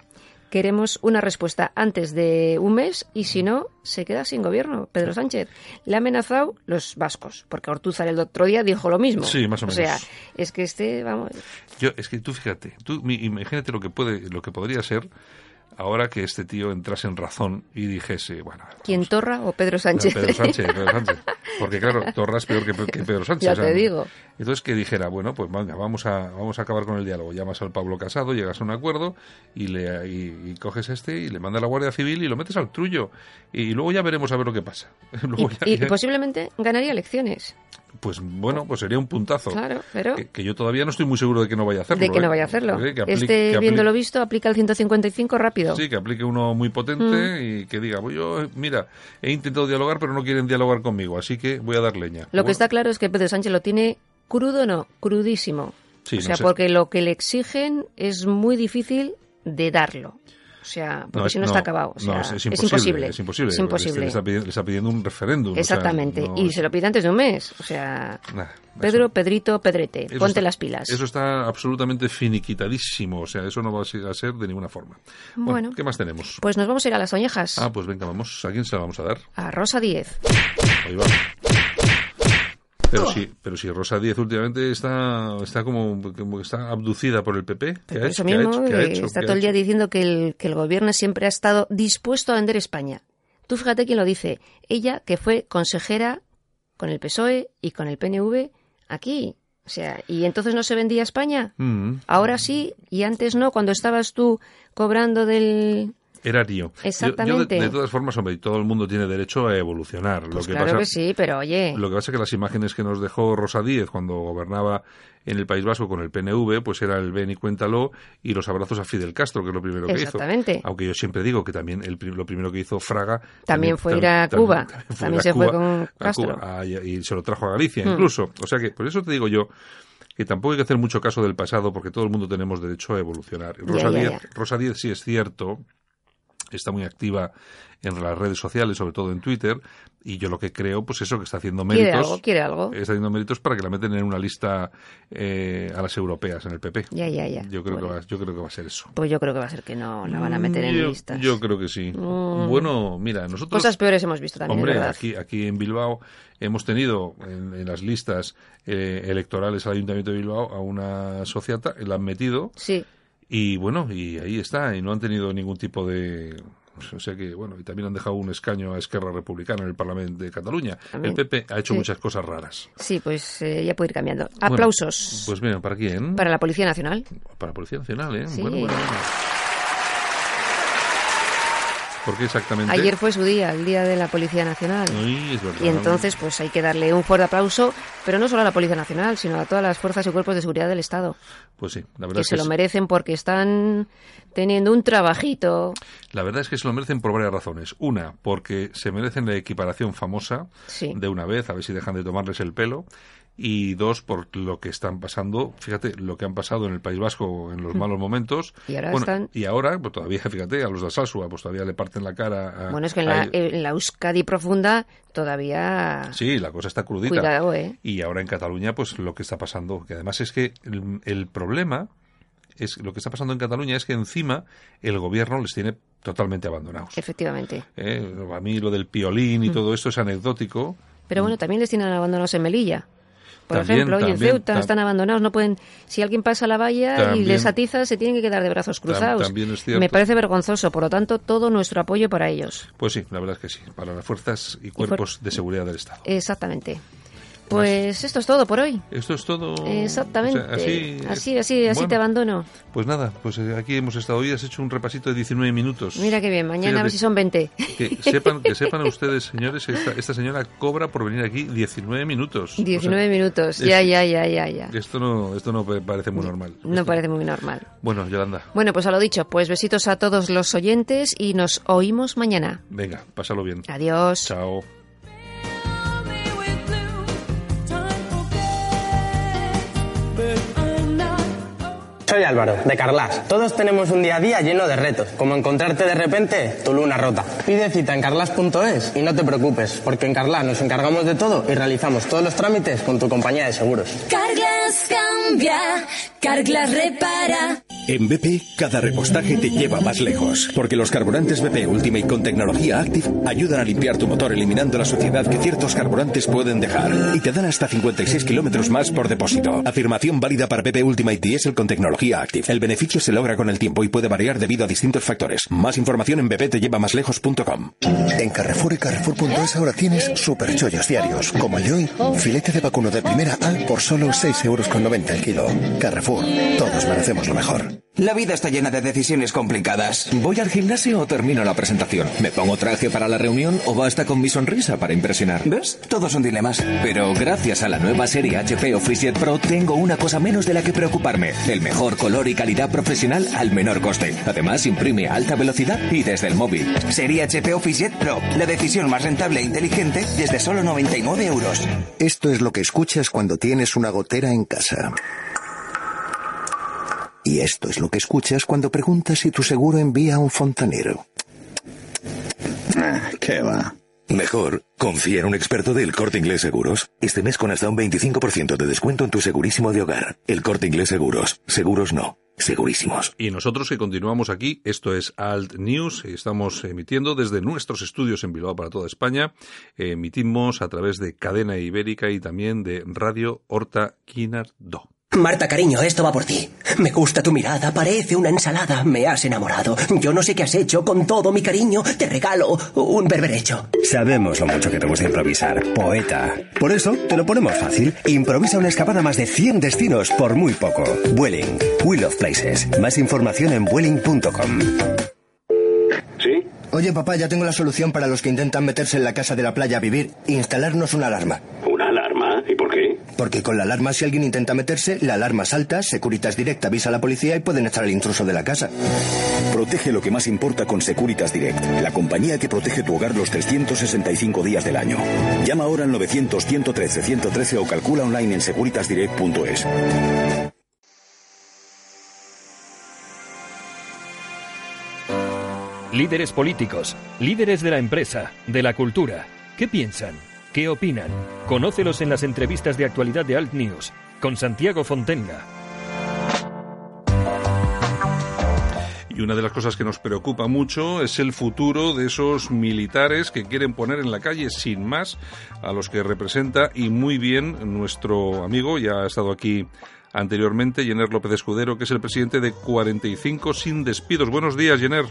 Speaker 4: queremos una respuesta antes de un mes y si no, se queda sin gobierno. Pedro Sánchez le ha amenazado los vascos, porque Ortúzar el otro día dijo lo mismo.
Speaker 3: Sí, más o menos.
Speaker 4: O sea, es que este, vamos...
Speaker 3: Yo, es que tú fíjate, tú imagínate lo que puede, lo que podría ser ahora que este tío entrase en razón y dijese, bueno,
Speaker 4: ¿Quién Torra o Pedro
Speaker 3: no,
Speaker 4: Sánchez?
Speaker 3: Pedro Sánchez, Pedro <laughs> Sánchez. Porque claro, Torra es peor que, que Pedro Sánchez.
Speaker 4: Ya
Speaker 3: o sea,
Speaker 4: te digo.
Speaker 3: Entonces que dijera, bueno, pues venga, vamos a, vamos a acabar con el diálogo. Llamas al Pablo Casado, llegas a un acuerdo y le y, y coges a este y le manda a la Guardia Civil y lo metes al trullo. Y, luego ya veremos a ver lo que pasa. <laughs> Luego
Speaker 4: y,
Speaker 3: ya-
Speaker 4: posiblemente ganaría elecciones.
Speaker 3: Pues bueno, pues sería un puntazo.
Speaker 4: Claro, pero...
Speaker 3: Que, que yo todavía no estoy muy seguro de que no vaya a hacerlo.
Speaker 4: De que
Speaker 3: ¿eh?
Speaker 4: no vaya a hacerlo.
Speaker 3: Eh, que
Speaker 4: este,
Speaker 3: que apli-
Speaker 4: viendo lo visto, aplica el 155 rápido.
Speaker 3: Sí, que aplique uno muy potente y que diga, pues yo, eh, mira, he intentado dialogar, pero no quieren dialogar conmigo, así que voy a dar leña.
Speaker 4: Lo que está claro es que Pedro Sánchez lo tiene crudo, no, crudísimo.
Speaker 3: Sí,
Speaker 4: o
Speaker 3: no
Speaker 4: sea,
Speaker 3: sé.
Speaker 4: porque lo que le exigen es muy difícil de darlo. O sea, porque
Speaker 3: no,
Speaker 4: si no,
Speaker 3: no,
Speaker 4: está acabado. O sea,
Speaker 3: no, es, es
Speaker 4: es
Speaker 3: imposible.
Speaker 4: imposible.
Speaker 3: Es imposible.
Speaker 4: Es
Speaker 3: Le,
Speaker 4: imposible.
Speaker 3: está pidiendo, le está pidiendo un referéndum. o sea,
Speaker 4: Exactamente. y se lo pide antes de un mes. O sea,
Speaker 3: Nah,
Speaker 4: Pedro,
Speaker 3: eso-
Speaker 4: Pedrito, Pedrete,
Speaker 3: eso
Speaker 4: ponte
Speaker 3: está-
Speaker 4: las pilas.
Speaker 3: Eso está absolutamente finiquitadísimo. O sea, eso no va a ser a ser de ninguna forma. Bueno,
Speaker 4: Bueno.
Speaker 3: ¿qué más tenemos?
Speaker 4: Pues nos vamos a ir a las oñejas.
Speaker 3: Ah, pues venga, vamos. ¿A quién se la vamos a dar?
Speaker 4: A Rosa Díez.
Speaker 3: Ahí va. Pero sí, pero si Rosa Díez últimamente está, está como, como que está abducida por el PP. ¿Qué
Speaker 4: mismo,
Speaker 3: hecho? ¿Qué ha
Speaker 4: eh,
Speaker 3: hecho?
Speaker 4: está
Speaker 3: ¿Qué ha
Speaker 4: todo el día diciendo que el, que el gobierno siempre ha estado dispuesto a vender España. Tú fíjate quién lo dice. Ella, que fue consejera con el PSOE y con el PNV aquí. O sea, ¿y entonces no se vendía España?
Speaker 3: Mm,
Speaker 4: Ahora sí, y antes no, cuando estabas tú cobrando del...
Speaker 3: erario. Yo- Yo,
Speaker 4: Exactamente.
Speaker 3: de, de todas formas, hombre, todo el mundo tiene derecho a evolucionar.
Speaker 4: Pues
Speaker 3: lo que
Speaker 4: claro
Speaker 3: pasa,
Speaker 4: que sí, pero oye...
Speaker 3: Lo que pasa es que las imágenes que nos dejó Rosa Díez cuando gobernaba en el País Vasco con el PNV, pues era el ven y cuéntalo y los abrazos a Fidel Castro, que es lo primero que hizo.
Speaker 4: Exactamente.
Speaker 3: Aunque yo siempre digo que también el, lo primero que hizo Fraga...
Speaker 4: También <laughs> fue ir a Cuba.
Speaker 3: fue
Speaker 4: También
Speaker 3: a
Speaker 4: se fue con Castro.
Speaker 3: Cuba, ah, y, se lo trajo a Galicia
Speaker 4: Hmm.
Speaker 3: incluso. O sea que, por eso te digo yo que tampoco hay que hacer mucho caso del pasado porque todo el mundo tenemos derecho a evolucionar. Rosa,
Speaker 4: ya.
Speaker 3: Rosa Díez sí es cierto está muy activa en las redes sociales, sobre todo en Twitter, y yo lo que creo, pues eso, que está haciendo
Speaker 4: Quiere
Speaker 3: méritos.
Speaker 4: algo, quiere algo.
Speaker 3: Está haciendo méritos para que la meten en una lista eh, a las europeas en el PP.
Speaker 4: Ya, ya, ya.
Speaker 3: Yo creo,
Speaker 4: Bueno.
Speaker 3: que va, yo creo que va a ser eso.
Speaker 4: Pues yo creo que va a ser que no la van a meter en
Speaker 3: yo,
Speaker 4: listas.
Speaker 3: yo creo que sí.
Speaker 4: Mm.
Speaker 3: Bueno, mira, nosotros...
Speaker 4: Cosas peores hemos visto también,
Speaker 3: Hombre,
Speaker 4: verdad.
Speaker 3: aquí, aquí en Bilbao hemos tenido en, en las listas eh, electorales al Ayuntamiento de Bilbao a una sociata, la han metido
Speaker 4: Sí,
Speaker 3: y bueno, y ahí está, y no han tenido ningún tipo de... O sea que, bueno, y también han dejado un escaño a Esquerra Republicana en el Parlamento de Cataluña.
Speaker 4: También.
Speaker 3: El PP ha hecho
Speaker 4: Sí.
Speaker 3: muchas cosas raras.
Speaker 4: sí, pues eh, ya puede ir cambiando.
Speaker 3: Bueno,
Speaker 4: Aplausos
Speaker 3: pues mira, ¿para quién?
Speaker 4: para la Policía Nacional.
Speaker 3: Para la Policía Nacional, ¿eh?
Speaker 4: Sí.
Speaker 3: Bueno, bueno, bueno. ¿Por qué exactamente?
Speaker 4: Ayer fue su día, el día de la Policía Nacional.
Speaker 3: Uy, es verdad.
Speaker 4: Y entonces, pues hay que darle un fuerte aplauso, pero no solo a la Policía Nacional, sino a todas las fuerzas y cuerpos de seguridad del Estado,
Speaker 3: Pues sí, la verdad,
Speaker 4: que
Speaker 3: es
Speaker 4: se
Speaker 3: que
Speaker 4: lo
Speaker 3: es-
Speaker 4: merecen porque están teniendo un trabajito.
Speaker 3: la verdad es que se lo merecen por varias razones. Una, porque se merecen la equiparación famosa
Speaker 4: Sí.
Speaker 3: de una vez, a ver si dejan de tomarles el pelo. Y dos, por lo que están pasando, fíjate, lo que han pasado en el País Vasco en los malos momentos.
Speaker 4: Mm. Y ahora
Speaker 3: Bueno,
Speaker 4: están-
Speaker 3: Y ahora, pues todavía, fíjate, a los de Alsasua, pues todavía le parten la cara a...
Speaker 4: Bueno, es que en
Speaker 3: a
Speaker 4: la, en la Euskadi profunda todavía...
Speaker 3: Sí, la cosa está crudita.
Speaker 4: Cuidado, ¿eh?
Speaker 3: Y ahora en Cataluña, pues lo que está pasando, que además es que el, el problema es lo que está pasando en Cataluña es que encima el gobierno les tiene totalmente abandonados.
Speaker 4: Efectivamente.
Speaker 3: Eh, A mí lo del piolín
Speaker 4: Mm.
Speaker 3: y todo esto es anecdótico.
Speaker 4: Pero bueno, también les tienen abandonados en Melilla. Por
Speaker 3: También,
Speaker 4: ejemplo, y en
Speaker 3: también,
Speaker 4: Ceuta
Speaker 3: tam-
Speaker 4: están abandonados, no pueden, si alguien pasa la valla y
Speaker 3: También.
Speaker 4: les atiza, se tienen que quedar de brazos cruzados.
Speaker 3: también.
Speaker 4: Me parece vergonzoso, por lo tanto, todo nuestro apoyo para ellos.
Speaker 3: Pues sí, la verdad es que sí, para las fuerzas y cuerpos de seguridad del Estado.
Speaker 4: Exactamente. Pues esto es todo por hoy.
Speaker 3: Esto es todo.
Speaker 4: Exactamente.
Speaker 3: o sea, así,
Speaker 4: así, así, así
Speaker 3: bueno,
Speaker 4: te abandono.
Speaker 3: Pues nada, pues eh, aquí hemos estado hoy, has hecho un repasito de 19 minutos.
Speaker 4: Mira qué bien, mañana a ver
Speaker 3: Fíjate.
Speaker 4: si son 20.
Speaker 3: Que sepan, que sepan ustedes, señores, esta, esta señora cobra por venir aquí 19 minutos. O sea,
Speaker 4: 19 minutos, ya, ya, ya, ya, ya.
Speaker 3: Esto no, esto no pa- parece muy normal.
Speaker 4: No
Speaker 3: Esto-
Speaker 4: parece muy normal.
Speaker 3: Bueno, Yolanda,
Speaker 4: Bueno, pues a lo dicho, pues besitos a todos los oyentes y nos oímos mañana.
Speaker 3: venga, pásalo bien.
Speaker 4: Adiós.
Speaker 3: Chao.
Speaker 5: Soy Álvaro, de Carlas. Todos tenemos un día a día lleno de retos, como encontrarte de repente tu luna rota. Pide cita en carlas.es y no te preocupes, porque en Carlas nos encargamos de todo y realizamos todos los trámites con tu compañía de seguros.
Speaker 6: Carglass cambia, Carglass repara. En BP, cada repostaje te lleva más lejos, porque los carburantes BP Ultimate con tecnología Active ayudan a limpiar tu motor eliminando la suciedad que ciertos carburantes pueden dejar y te dan hasta 56 kilómetros más por depósito. Afirmación válida para BP Ultimate Diesel con tecnología Active. El beneficio se logra con el tiempo y puede variar debido a distintos factores. Más información en bptellevamaslejos.com.
Speaker 7: En Carrefour y Carrefour.es ahora tienes super chollos diarios, como el de hoy, filete de vacuno de primera A por solo 6,90 euros el kilo. Carrefour, todos merecemos lo mejor.
Speaker 8: La vida está llena de decisiones complicadas. ¿Voy al gimnasio o termino la presentación? ¿Me pongo traje para la reunión o basta con mi sonrisa para impresionar? ¿Ves? Todos son dilemas. Pero gracias a la nueva serie HP OfficeJet Pro tengo una cosa menos de la que preocuparme. El mejor color y calidad profesional al menor coste. Además imprime a alta velocidad y desde el móvil. Serie HP OfficeJet Pro. La decisión más rentable e inteligente desde solo 99 euros.
Speaker 7: Esto es lo que escuchas cuando tienes una gotera en casa. Y esto es lo que escuchas cuando preguntas si tu seguro envía a un fontanero.
Speaker 9: Ah, ¿Qué va? Mejor, confía en un experto del Corte Inglés Seguros. Este mes con hasta un 25% de descuento en tu segurísimo de hogar. El Corte Inglés Seguros. Seguros no. Segurísimos.
Speaker 3: Y nosotros que continuamos aquí, esto es Alt News, estamos emitiendo desde nuestros estudios en Bilbao para toda España. Emitimos a través de Cadena Ibérica y también de Radio Horta Do.
Speaker 10: Marta, cariño, esto va por ti. Me gusta tu mirada, parece una ensalada. Me has enamorado. Yo no sé qué has hecho con todo mi cariño. Te regalo un berberecho.
Speaker 11: Sabemos lo mucho que te gusta improvisar, poeta. Por eso te lo ponemos fácil. Improvisa una escapada a más de 100 destinos por muy poco. Vueling, Wheel of Places. Más información en vueling.com.
Speaker 12: ¿Sí?
Speaker 13: Oye, papá, ya tengo la solución para los que intentan meterse en la casa de la playa a vivir. Instalarnos una alarma.
Speaker 12: ¿Y por qué?
Speaker 13: Porque con la alarma, si alguien intenta meterse, la alarma salta, Securitas Direct avisa a la policía y pueden echar al intruso de la casa.
Speaker 9: Protege lo que más importa con Securitas Direct, la compañía que protege tu hogar los 365 días del año. Llama ahora al 900-113-113 o calcula online en securitasdirect.es.
Speaker 2: Líderes políticos, líderes de la empresa, de la cultura. ¿Qué piensan? ¿Qué opinan? Conócelos en las entrevistas de actualidad de Alt News con Santiago Fontenga.
Speaker 3: Y una de las cosas que nos preocupa mucho es el futuro de esos militares que quieren poner en la calle sin más a los que representa y muy bien nuestro amigo, ya ha estado aquí anteriormente, Jenner López Escudero, que es el presidente de 45 sin despidos. Buenos días, Jenner.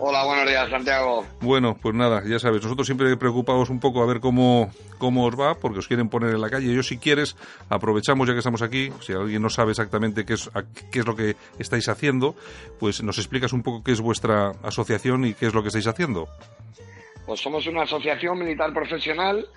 Speaker 14: Hola, buenos días, Santiago.
Speaker 3: Bueno, pues nada, ya sabes, nosotros siempre preocupamos un poco a ver cómo, cómo os va, porque os quieren poner en la calle. Yo, si quieres, aprovechamos ya que estamos aquí. Si alguien no sabe exactamente qué es, qué es lo que estáis haciendo, pues nos explicas un poco qué es vuestra asociación y qué es lo que estáis haciendo.
Speaker 14: Pues somos una asociación militar profesional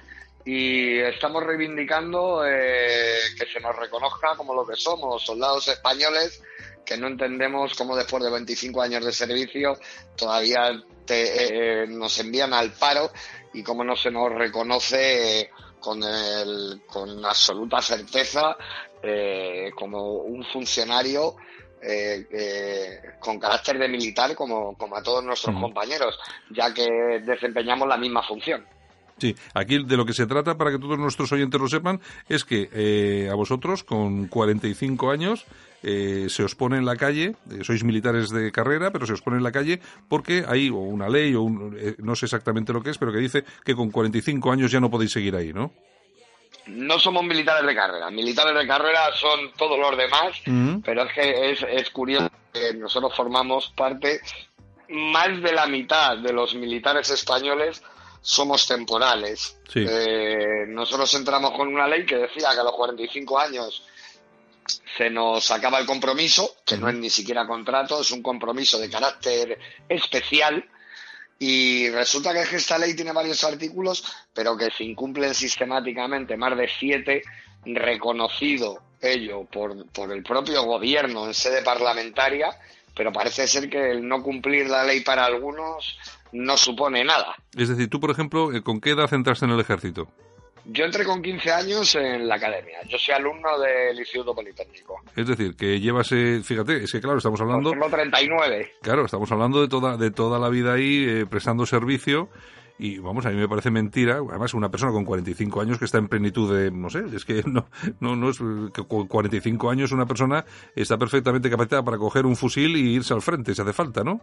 Speaker 14: y estamos reivindicando eh, que se nos reconozca como lo que somos, soldados españoles que no entendemos cómo después de 25 años de servicio todavía te, eh, nos envían al paro y cómo no se nos reconoce con, el, con absoluta certeza eh, como un funcionario eh, con carácter de militar como, como a todos nuestros compañeros, ya que desempeñamos la misma función.
Speaker 3: Sí, aquí de lo que se trata, para que todos nuestros oyentes lo sepan, es que a vosotros, con 45 años, eh, se os pone en la calle, eh, sois militares de carrera, pero se os pone en la calle porque hay una ley, o eh, no sé exactamente lo que es, pero que dice que con 45 años ya no podéis seguir ahí, ¿no?
Speaker 14: No somos militares de carrera. Militares de carrera son todos los demás, pero es que es, es curioso que nosotros formamos parte, más de la mitad de los militares españoles somos temporales. nosotros entramos con una ley que decía que a los 45 años se nos acaba el compromiso, que no es ni siquiera contrato, es un compromiso de carácter especial. Y resulta que esta ley tiene varios artículos, pero que se incumplen sistemáticamente más de siete, reconocido ello por, por el propio gobierno en sede parlamentaria, pero parece ser que el no cumplir la ley para algunos no supone nada.
Speaker 3: Es decir, tú, por ejemplo, ¿con qué edad entraste en el ejército?
Speaker 14: Yo entré con 15 años en la academia. Yo soy alumno del Instituto Politécnico.
Speaker 3: Es decir, que llevas, eh, fíjate, es que claro, estamos hablando...
Speaker 14: Tengo 39.
Speaker 3: Claro, estamos hablando de toda, de toda la vida ahí eh, prestando servicio y vamos, a mí me parece mentira, además una persona con 45 años que está en plenitud de, no sé, es que no, no, no es que con 45 años una persona está perfectamente capacitada para coger un fusil y irse al frente si hace falta, ¿no?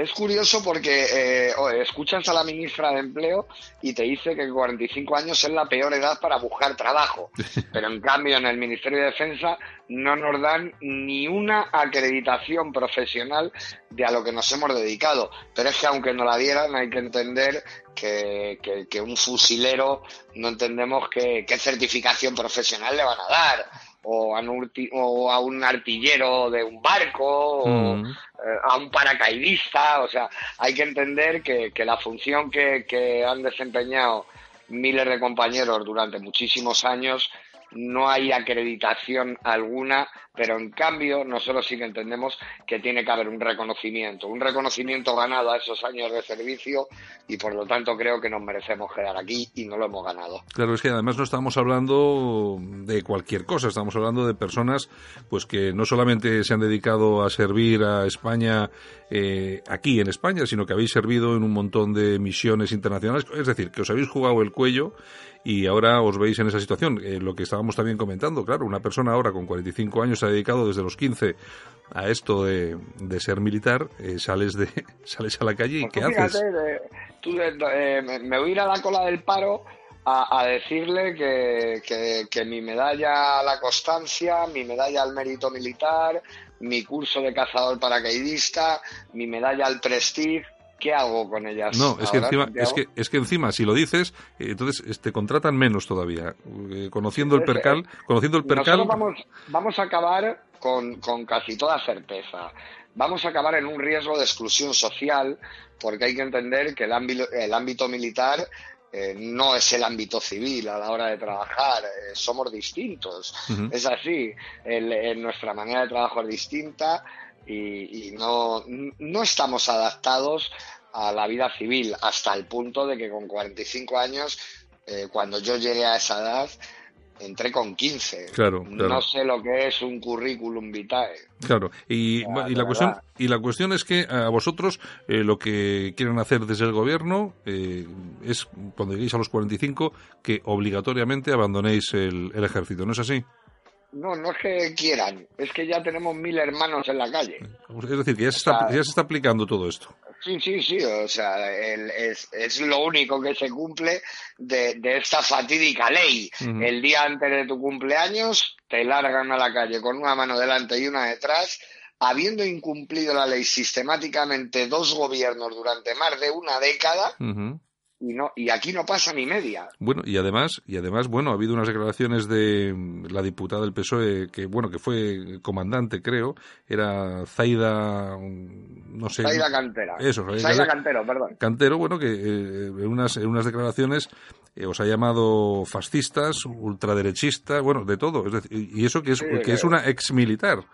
Speaker 14: Es curioso porque eh, escuchas a la ministra de Empleo y te dice que 45 años es la peor edad para buscar trabajo. <laughs> Pero en cambio en el Ministerio de Defensa no nos dan ni una acreditación profesional de a lo que nos hemos dedicado. Pero es que aunque no la dieran hay que entender que, que, un fusilero no entendemos qué certificación profesional le van a dar o a, un, o a un artillero de un barco o mm. eh, a un paracaidista. O sea, hay que entender que, que la función que, que han desempeñado miles de compañeros durante muchísimos años no hay acreditación alguna, pero en cambio nosotros sí que entendemos que tiene que haber un reconocimiento, un reconocimiento ganado a esos años de servicio y por lo tanto creo que nos merecemos quedar aquí y no lo hemos ganado.
Speaker 3: Claro, es que además no estamos hablando de cualquier cosa, estamos hablando de personas pues que no solamente se han dedicado a servir a España eh, aquí en España, sino que habéis servido en un montón de misiones internacionales, es decir, que os habéis jugado el cuello y ahora os veis en esa situación. Eh, lo que estábamos también comentando, claro, una persona ahora con 45 años ha dedicado desde los 15 a esto de, ser militar, eh, sales de <laughs> sales a la calle y
Speaker 14: pues
Speaker 3: ¿qué haces?
Speaker 14: tú, eh, me voy a ir a la cola del paro a, decirle que, que, mi medalla a la constancia, mi medalla al mérito militar, mi curso de cazador paracaidista, mi medalla al prestige, ¿qué hago con ellas?
Speaker 3: No, es que, encima, es, que, es que encima, si lo dices, eh, entonces te contratan menos todavía. Eh, conociendo el percal, conociendo el percal...
Speaker 14: Vamos, vamos a acabar con, con casi toda certeza. Vamos a acabar en un riesgo de exclusión social, porque hay que entender que el ámbito, el ámbito militar eh, no es el ámbito civil a la hora de trabajar, somos distintos. Es así, nuestra manera de trabajo es distinta y, no, no estamos adaptados a la vida civil hasta el punto de que con 45 años, eh, cuando yo llegué a esa edad, entré con 15.
Speaker 3: Claro,
Speaker 14: No sé lo que es un currículum vitae.
Speaker 3: Claro, y, la, cuestión y la cuestión es que a vosotros eh, lo que quieren hacer desde el gobierno eh, es, cuando lleguéis a los 45, que obligatoriamente abandonéis el ejército, ¿no es así?
Speaker 14: No, no es que quieran, es que ya tenemos mil hermanos en la calle.
Speaker 3: Es decir, que ya se, está, ya se está aplicando todo esto.
Speaker 14: Sí, sí, sí, o sea, es, es, lo único que se cumple de, de esta fatídica ley. El día antes de tu cumpleaños te largan a la calle con una mano delante y una detrás, habiendo incumplido la ley sistemáticamente dos gobiernos durante más de una década y no y aquí no pasa ni media.
Speaker 3: Bueno, y además y además bueno, ha habido unas declaraciones de la diputada del PSOE que bueno, que fue comandante, creo, era Zaida no sé.
Speaker 14: Zaida Cantera.
Speaker 3: Eso,
Speaker 14: Zaida, Cantero, perdón.
Speaker 3: Cantero, bueno, que eh, en unas en unas declaraciones eh, os ha llamado fascistas, ultraderechistas, bueno, de todo, es decir, y eso que es que es una ex militar.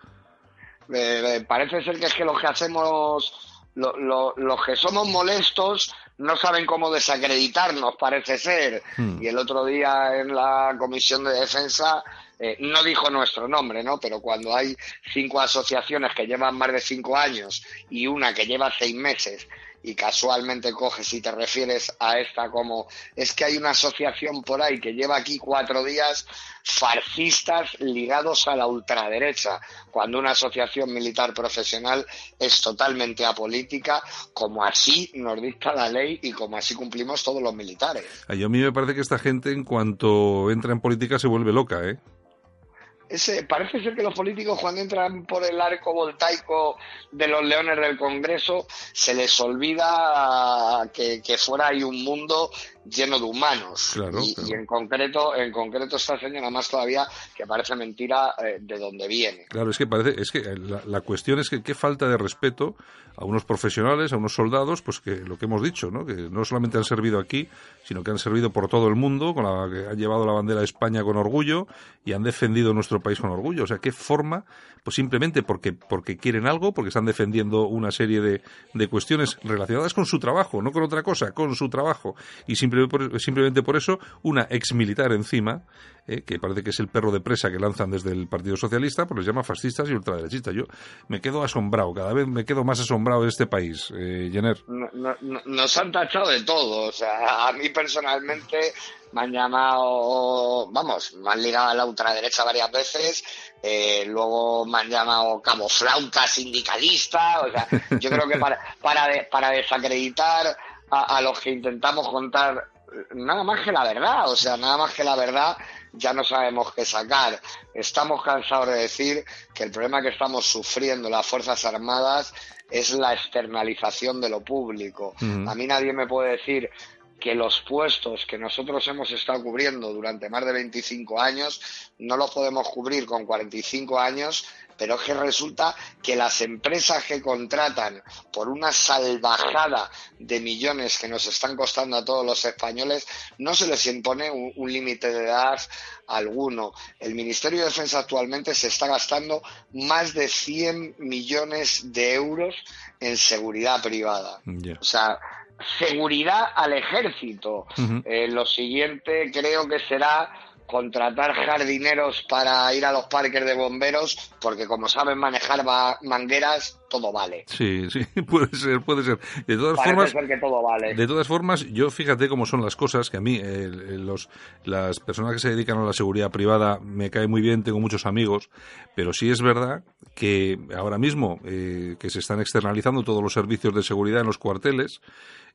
Speaker 14: Eh, parece ser que es que lo que hacemos los que somos molestos no saben cómo desacreditarnos, parece ser. Hmm. Y el otro día en la Comisión de Defensa eh, no dijo nuestro nombre, ¿no? Pero cuando hay cinco asociaciones que llevan más de cinco años y una que lleva seis meses y casualmente coges y te refieres a esta como es que hay una asociación por ahí que lleva aquí cuatro días fascistas ligados a la ultraderecha, cuando una asociación militar profesional es totalmente apolítica, como así nos dicta la ley y como así cumplimos todos los militares.
Speaker 3: A mí me parece que esta gente en cuanto entra en política se vuelve loca, ¿eh?
Speaker 14: Ese, parece ser que los políticos cuando entran por el arco voltaico de los leones del Congreso se les olvida que, que fuera hay un mundo lleno de humanos. y, en concreto, en concreto esta señora más todavía que parece mentira eh, de dónde viene.
Speaker 3: Claro, es que parece, es que la, cuestión es que qué falta de respeto a unos profesionales, a unos soldados, pues que lo que hemos dicho, ¿no? Que no solamente han servido aquí, sino que han servido por todo el mundo, con la que han llevado la bandera de España con orgullo y han defendido nuestro país con orgullo. O sea, ¿qué forma? Pues simplemente porque, porque quieren algo, porque están defendiendo una serie de, de cuestiones relacionadas con su trabajo, no con otra cosa, con su trabajo. Y simplemente por eso, una ex militar encima, eh, que parece que es el perro de presa que lanzan desde el Partido Socialista, pues les llama fascistas y ultraderechistas. Yo me quedo asombrado, cada vez me quedo más asombrado de este país, eh, Jenner.
Speaker 14: nos han tachado de todo, o sea, a mí personalmente me han llamado, vamos, me han ligado a la ultraderecha varias veces, eh, luego me han llamado cabo flauta sindicalista, o sea, yo creo que para, para, para desacreditar a los que intentamos contar nada más que la verdad, o sea, nada más que la verdad ya no sabemos qué sacar. Estamos cansados de decir que el problema que estamos sufriendo las Fuerzas Armadas es la externalización de lo público. A mí nadie me puede decir que los puestos que nosotros hemos estado cubriendo durante más de 25 años no los podemos cubrir con 45 años, pero es que resulta que las empresas que contratan por una salvajada de millones que nos están costando a todos los españoles, no se les impone un, límite de edad alguno. El Ministerio de Defensa actualmente se está gastando más de 100 millones de euros en seguridad privada. O sea, seguridad al ejército. Eh, lo siguiente creo que será contratar jardineros para ir a los parques de bomberos, porque como saben manejar mangueras, todo vale.
Speaker 3: Sí, sí, <laughs> puede ser, puede ser. De todas formas, De todas formas, yo fíjate cómo son las cosas, que a mí los, las personas que se dedican a la seguridad privada me cae muy bien, tengo muchos amigos, pero sí es verdad que ahora mismo eh, que se están externalizando todos los servicios de seguridad en los cuarteles,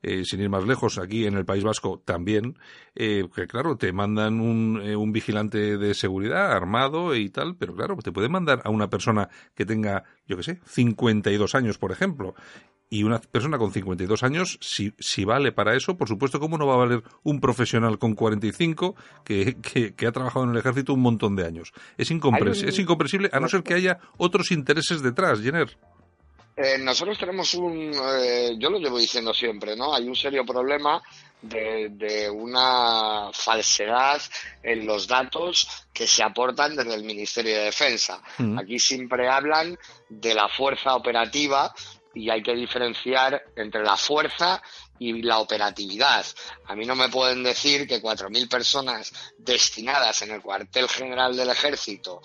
Speaker 3: eh, sin ir más lejos, aquí en el País Vasco también, eh, que claro, te mandan un, eh, un, vigilante de seguridad armado y tal, pero claro, te pueden mandar a una persona que tenga, yo qué sé, 52 años, por ejemplo. Y una persona con 52 años, si, si vale para eso, por supuesto, ¿cómo no va a valer un profesional con 45 que, que, que ha trabajado en el ejército un montón de años? Es, incomprensible, es incomprensible, a no ser que haya otros intereses detrás, Jenner.
Speaker 14: Eh, nosotros tenemos un, eh, yo lo llevo diciendo siempre, ¿no? Hay un serio problema de, una falsedad en los datos que se aportan desde el Ministerio de Defensa. Mm. Aquí siempre hablan de la fuerza operativa y hay que diferenciar entre la fuerza y la operatividad. A mí no me pueden decir que 4.000 personas destinadas en el cuartel general del ejército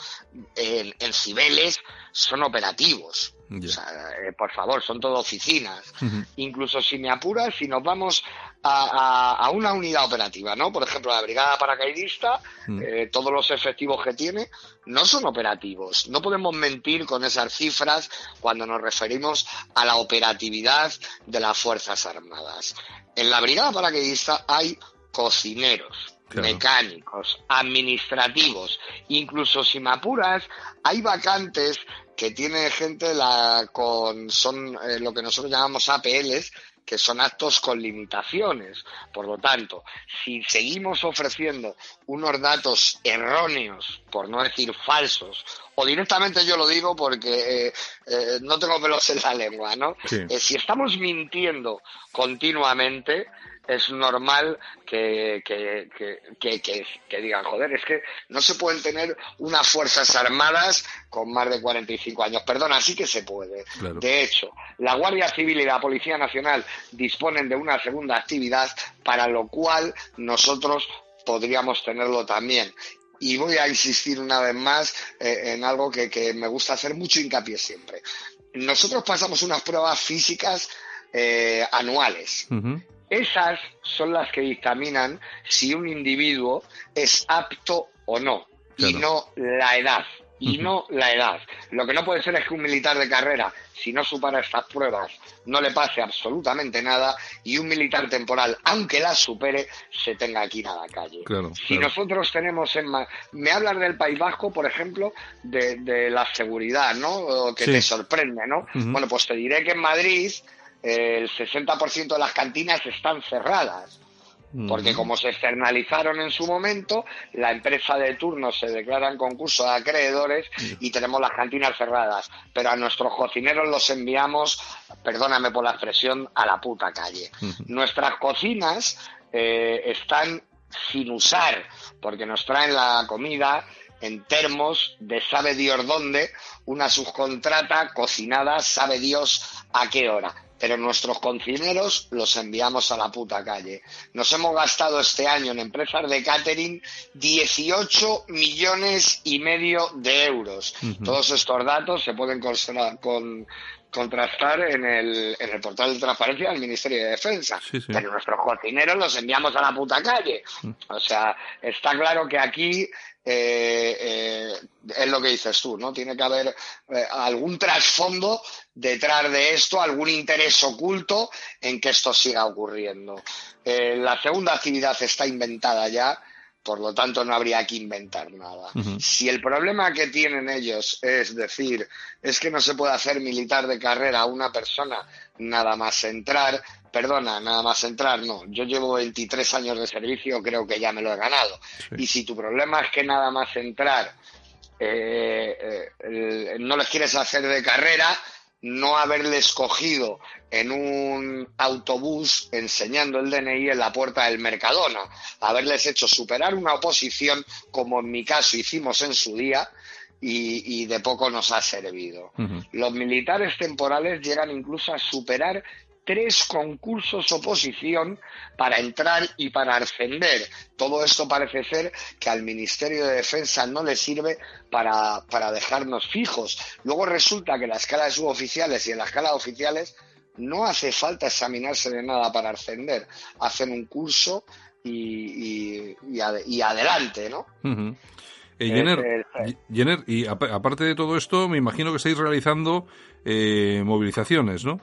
Speaker 14: en, en Cibeles son operativos. Eh, por favor, son todo oficinas. Incluso si me apuras, si nos vamos a, una unidad operativa, ¿no? Por ejemplo, la brigada paracaidista, mm. eh, todos los efectivos que tiene no son operativos. No podemos mentir con esas cifras cuando nos referimos a la operatividad de las Fuerzas Armadas. En la brigada paracaidista hay cocineros, mecánicos, administrativos, incluso si me apuras, hay vacantes que tiene gente la, con, son eh, lo que nosotros llamamos APLs, que son actos con limitaciones. Por lo tanto, si seguimos ofreciendo unos datos erróneos, por no decir falsos, o directamente yo lo digo porque eh, eh, no tengo pelos en la lengua, ¿no? si estamos mintiendo continuamente, es normal que, que, que, que, digan, joder, es que no se pueden tener unas Fuerzas Armadas con más de 45 años. Perdona, sí que se puede. De hecho, la Guardia Civil y la Policía Nacional disponen de una segunda actividad, para lo cual nosotros podríamos tenerlo también. Y voy a insistir una vez más eh, en algo que, me gusta hacer mucho hincapié siempre. Nosotros pasamos unas pruebas físicas eh, anuales. Esas son las que dictaminan si un individuo es apto o no, y no la edad. Y no la edad. Lo que no puede ser es que un militar de carrera, si no supera estas pruebas, no le pase absolutamente nada y un militar temporal, aunque las supere, se tenga ir a la calle. si nosotros tenemos en me hablas del País Vasco, por ejemplo, de, la seguridad, ¿no? Que te sorprende, ¿no? Bueno, pues te diré que en Madrid el 60% de las cantinas están cerradas. Porque como se externalizaron en su momento, la empresa de turno se declara en concurso de acreedores y tenemos las cantinas cerradas. Pero a nuestros cocineros los enviamos, perdóname por la expresión, a la puta calle. Nuestras cocinas eh, están sin usar, porque nos traen la comida en termos de sabe Dios dónde, una subcontrata cocinada sabe Dios a qué hora. Pero nuestros cocineros los enviamos a la puta calle. Nos hemos gastado este año en empresas de catering 18 millones y medio de euros. Todos estos datos se pueden con, contrastar en el, en el portal de transparencia del Ministerio de Defensa. Pero nuestros cocineros los enviamos a la puta calle.
Speaker 3: Mm.
Speaker 14: O sea, está claro que aquí eh, eh, es lo que dices tú, ¿no? Tiene que haber eh, algún trasfondo detrás de esto, algún interés oculto en que esto siga ocurriendo. La segunda actividad está inventada ya por lo tanto, no habría que inventar nada. Si el problema que tienen ellos es decir, es que no se puede hacer militar de carrera a una persona nada más entrar, perdona, nada más entrar, no. Yo llevo 23 años de servicio, creo que ya me lo he ganado. Y si tu problema es que nada más entrar eh, eh, no les quieres hacer de carrera, no haberle escogido en un autobús enseñando el DNI en la puerta del Mercadona, haberles hecho superar una oposición como en mi caso hicimos en su día y, y de poco nos ha servido. Los militares temporales llegan incluso a superar tres concursos oposición para entrar y para ascender. Todo esto parece ser que al Ministerio de Defensa no le sirve para, para dejarnos fijos. Luego resulta que en la escala de suboficiales y en la escala de oficiales no hace falta examinarse de nada para ascender. Hacen un curso y, y, y, ad- y adelante, ¿no?
Speaker 3: Eh, Jenner, Jenner, y ap- aparte de todo esto, me imagino que estáis realizando eh, movilizaciones, ¿no?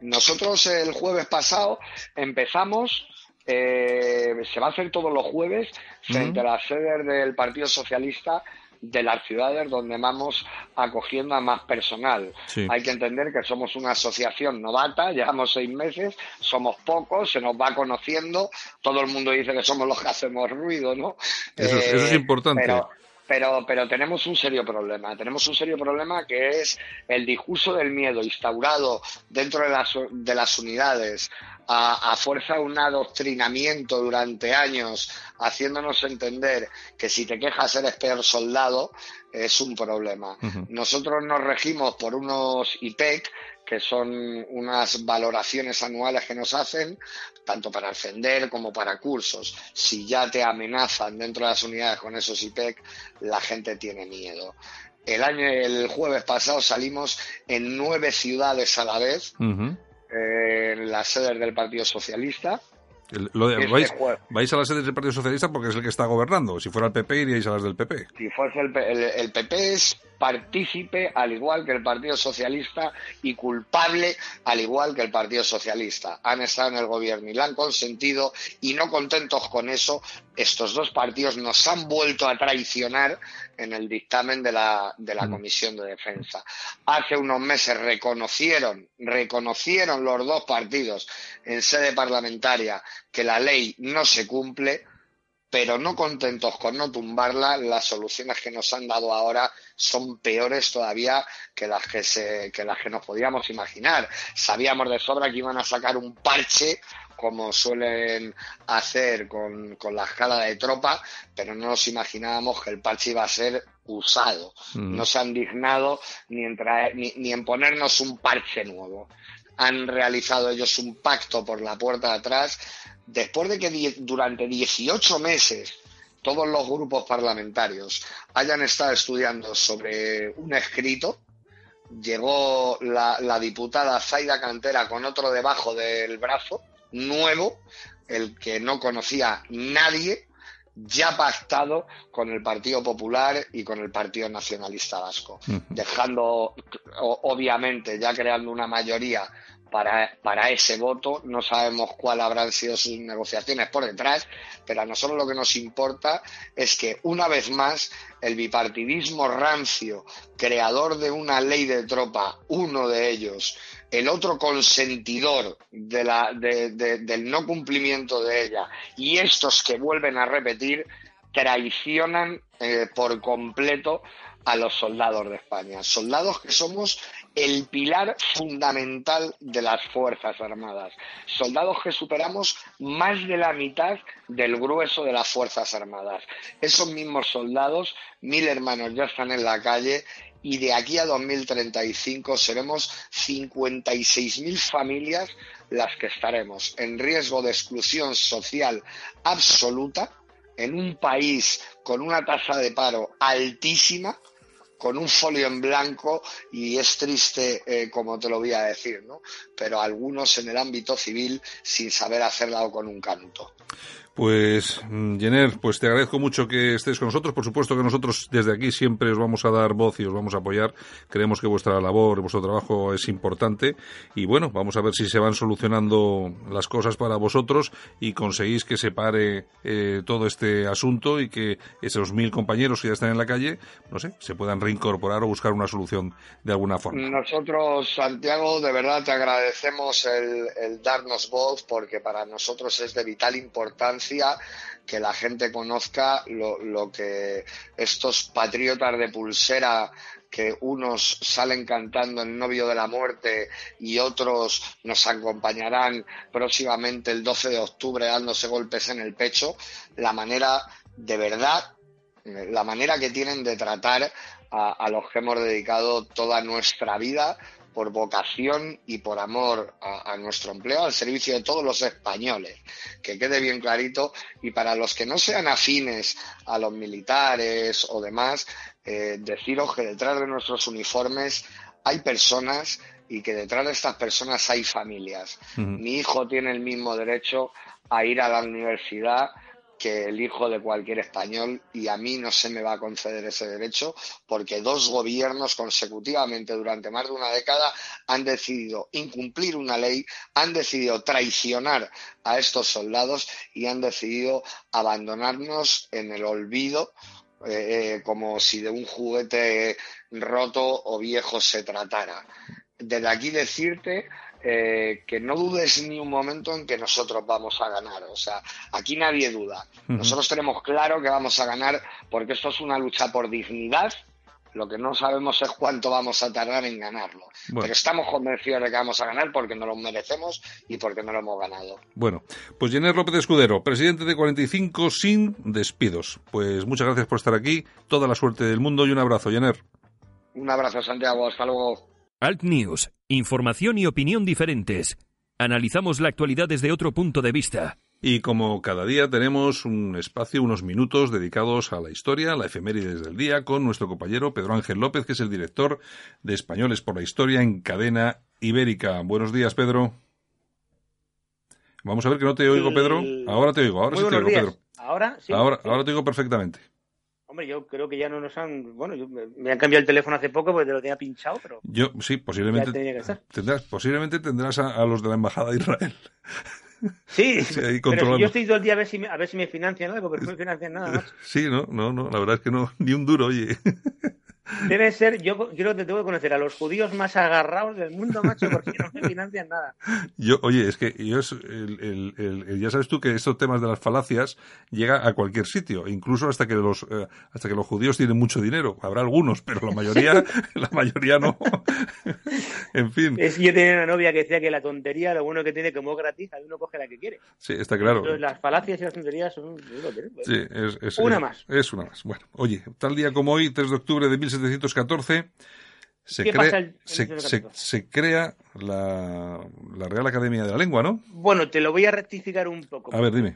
Speaker 14: Nosotros el jueves pasado empezamos, eh, se va a hacer todos los jueves frente a las sedes del Partido Socialista de las ciudades donde vamos acogiendo a más personal.
Speaker 15: Sí.
Speaker 14: Hay que entender que somos una asociación novata, llevamos seis meses, somos pocos, se nos va conociendo, todo el mundo dice que somos los que hacemos ruido, ¿no?
Speaker 3: Eso, es- eso es
Speaker 14: Eh,
Speaker 3: importante.
Speaker 14: pero- pero, pero tenemos un serio problema. Tenemos un serio problema que es el discurso del miedo instaurado dentro de las, de las unidades a, a fuerza de un adoctrinamiento durante años, haciéndonos entender que si te quejas eres peor soldado, es un problema. Nosotros nos regimos por unos IPEC, que son unas valoraciones anuales que nos hacen, tanto para ascender como para cursos. Si ya te amenazan dentro de las unidades con esos IPEC, la gente tiene miedo. El año, el jueves pasado salimos en nueve ciudades a la vez, eh, en las sedes del Partido Socialista.
Speaker 3: El- lo de- vais, a las sedes del Partido Socialista porque es el que está gobernando. Si fuera el PP, iríais a las del PP.
Speaker 14: Si fuese el, el PP es partícipe al igual que el Partido Socialista y culpable al igual que el Partido Socialista. Han estado en el gobierno y la han consentido y no contentos con eso, estos dos partidos nos han vuelto a traicionar en el dictamen de la, de la Comisión de Defensa. Hace unos meses reconocieron, reconocieron los dos partidos en sede parlamentaria que la ley no se cumple pero no contentos con no tumbarla, las soluciones que nos han dado ahora son peores todavía que las que se, que las que nos podíamos imaginar. Sabíamos de sobra que iban a sacar un parche como suelen hacer con, con la escala de tropa, pero no nos imaginábamos que el parche iba a ser usado.
Speaker 15: Mm.
Speaker 14: No se han dignado ni en, traer- ni, ni en ponernos un parche nuevo. Han realizado ellos un pacto por la puerta de atrás después de que durante 18 meses todos los grupos parlamentarios hayan estado estudiando sobre un escrito, llegó la, la diputada Zaida Cantera con otro debajo del brazo, nuevo, el que no conocía nadie, ya pactado con el Partido Popular y con el Partido Nacionalista Vasco, dejando, obviamente, ya creando una mayoría para, para ese voto. No sabemos cuál habrán sido sus negociaciones por detrás, pero a nosotros lo que nos importa es que, una vez más, el bipartidismo rancio, creador de una ley de tropa, uno de ellos, el otro consentidor de la, de- de- del no cumplimiento de ella, y estos que vuelven a repetir, traicionan eh, por completo a los soldados de España. Soldados que somos el pilar fundamental de las Fuerzas Armadas. Soldados que superamos más de la mitad del grueso de las Fuerzas Armadas. Esos mismos soldados, mil hermanos ya están en la calle y de aquí a 2035 seremos 56.000 familias las que estaremos en riesgo de exclusión social absoluta en un país con una tasa de paro altísima con un folio en blanco y es triste eh, como te lo voy a decir, ¿no? Pero algunos en el ámbito civil sin saber hacerla con un canto.
Speaker 3: Pues, mm, Jenner, pues te agradezco mucho que estés con nosotros. Por supuesto que nosotros desde aquí siempre os vamos a dar voz y os vamos a apoyar. Creemos que vuestra labor, vuestro trabajo es importante. Y bueno, vamos a ver si se van solucionando las cosas para vosotros y conseguís que se pare eh, todo este asunto y que esos mil compañeros que ya están en la calle, no sé, se puedan reincorporar o buscar una solución de alguna forma.
Speaker 14: Nosotros, Santiago, de verdad te agradecemos el, el darnos voz porque para nosotros es de vital importancia que la gente conozca lo, que estos patriotas de pulsera que unos salen cantando el novio de la muerte y otros nos acompañarán próximamente el 12 de octubre dándose golpes en el pecho, la manera de verdad, la manera que tienen de tratar a los que hemos dedicado toda nuestra vida por vocación y por amor a, nuestro empleo al servicio de todos los españoles, que quede bien clarito, y para los que no sean afines a los militares o demás, eh, deciros que detrás de nuestros uniformes hay personas y que detrás de estas personas hay familias. Mi hijo tiene el mismo derecho a ir a la universidad que el hijo de cualquier español y a mí no se me va a conceder ese derecho porque dos gobiernos consecutivamente durante más de una década han decidido incumplir una ley, han decidido traicionar a estos soldados y han decidido abandonarnos en el olvido eh, eh, como si de un juguete roto o viejo se tratara. Desde aquí decirte eh, que no dudes ni un momento en que nosotros vamos a ganar. O sea, aquí nadie duda. Nosotros tenemos claro que vamos a ganar porque esto es una lucha por dignidad. Lo que no sabemos es cuánto vamos a tardar en ganarlo. Pero estamos convencidos de que vamos a ganar porque nos lo merecemos y porque no lo hemos ganado.
Speaker 3: Bueno, pues Jenner López Escudero, presidente de 45 sin despidos. Pues muchas gracias por estar aquí. Toda la suerte del mundo y un abrazo, Jenner.
Speaker 14: Un abrazo, Santiago. Hasta luego.
Speaker 2: Alt News, información y opinión diferentes. Analizamos la actualidad desde otro punto de vista.
Speaker 3: Y como cada día tenemos un espacio, unos minutos dedicados a la historia, la efemérides del día, con nuestro compañero Pedro Ángel López, que es el director de Españoles por la Historia en Cadena Ibérica. Buenos días, Pedro. Vamos a ver que no te oigo, Pedro. Ahora te oigo, ahora sí te oigo, Pedro.
Speaker 15: Ahora sí.
Speaker 3: Ahora, ahora te oigo perfectamente.
Speaker 15: Hombre, yo creo que ya no nos han. Bueno, me, han cambiado el teléfono hace poco porque te lo tenía pinchado, pero.
Speaker 3: Yo, sí, posiblemente. Tendrás, posiblemente tendrás a, los de la Embajada de Israel.
Speaker 15: Sí, <laughs> pero yo estoy todo el día a ver si me, a ver si me financian algo, pero no me financian nada. más.
Speaker 3: Sí, no, no, no, la verdad es que no, ni un duro, oye.
Speaker 15: Debe ser, yo creo que te tengo que conocer a los judíos más agarrados del mundo, macho, porque no me financian nada. <laughs>
Speaker 3: Yo, oye, es que yo ya sabes tú que estos temas de las falacias llega a cualquier sitio, incluso hasta que los eh, hasta que los judíos tienen mucho dinero. Habrá algunos, pero la mayoría, <laughs> la mayoría no. <laughs> en fin.
Speaker 15: Es que yo tenía una novia que decía que la tontería, lo bueno que tiene como gratis, a uno coge la que quiere.
Speaker 3: Sí, está claro.
Speaker 15: Entonces, las falacias y las tonterías son
Speaker 3: sí, es,
Speaker 15: una más.
Speaker 3: Es una más. Bueno, oye, tal día como hoy, 3 de octubre de 1714, se, crea, se, crea la, Real Academia de la Lengua, ¿no?
Speaker 15: Bueno, te lo voy a rectificar un poco.
Speaker 3: A ver, dime.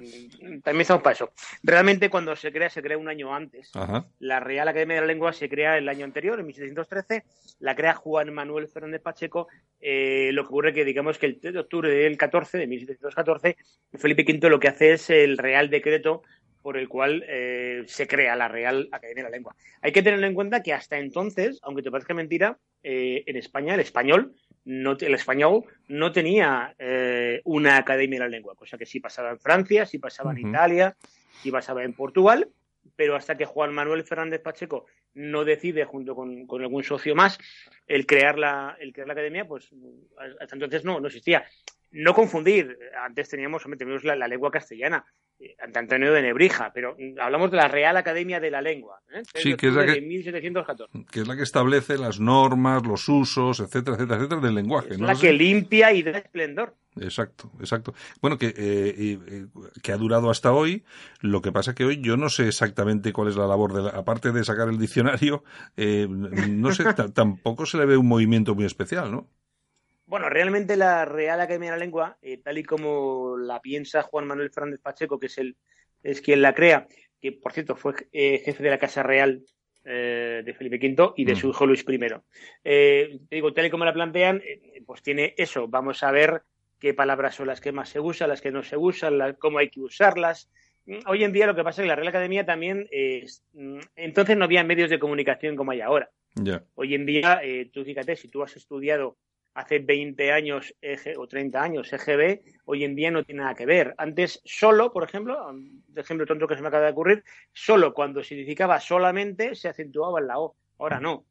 Speaker 15: También estamos para eso. Realmente cuando se crea, se crea un año antes. La Real Academia de la Lengua se crea el año anterior, en 1713. La crea Juan Manuel Fernández Pacheco. Eh, lo que ocurre que, digamos, que el 3 de octubre del 14, de 1714, Felipe V lo que hace es el Real Decreto por el cual eh, se crea la Real Academia de la Lengua. Hay que tener en cuenta que hasta entonces, aunque te parezca mentira, eh, en España el español no, el español no tenía eh, una academia de la lengua, cosa que sí pasaba en Francia, sí pasaba en Italia, sí pasaba en Portugal, pero hasta que Juan Manuel Fernández Pacheco no decide, junto con, algún socio más, el crear la, el crear la academia, pues hasta entonces no, no existía. No confundir, antes teníamos, teníamos la, lengua castellana, ante Antonio de Nebrija, pero hablamos de la Real Academia de la Lengua, ¿eh?
Speaker 3: sí, que es la que,
Speaker 15: 1714.
Speaker 3: que es la que establece las normas, los usos, etcétera, etcétera, etcétera, del lenguaje.
Speaker 15: Es
Speaker 3: ¿no?
Speaker 15: la que limpia y da esplendor.
Speaker 3: Exacto, exacto. Bueno, que, eh, que ha durado hasta hoy. Lo que pasa que hoy yo no sé exactamente cuál es la labor de la, aparte de sacar el diccionario, eh, no sé, <laughs> tampoco se le ve un movimiento muy especial, ¿no?
Speaker 15: Bueno, realmente la Real Academia de la Lengua, eh, tal y como la piensa Juan Manuel Fernández Pacheco, que es el es quien la crea, que por cierto fue eh, jefe de la Casa Real eh, de Felipe V y de su hijo Luis I. digo, tal y como la plantean, pues tiene eso. Vamos a ver qué palabras son las que más se usan, las que no se usan, cómo hay que usarlas. Hoy en día lo que pasa es que la Real Academia también es, mm, entonces no había medios de comunicación como hay ahora. Hoy en día, tú fíjate, si tú has estudiado hace 20 años o 30 años EGB, hoy en día no tiene nada que ver. Antes solo, por ejemplo, de ejemplo tonto que se me acaba de ocurrir, solo cuando significaba solamente se acentuaba en la O, ahora no.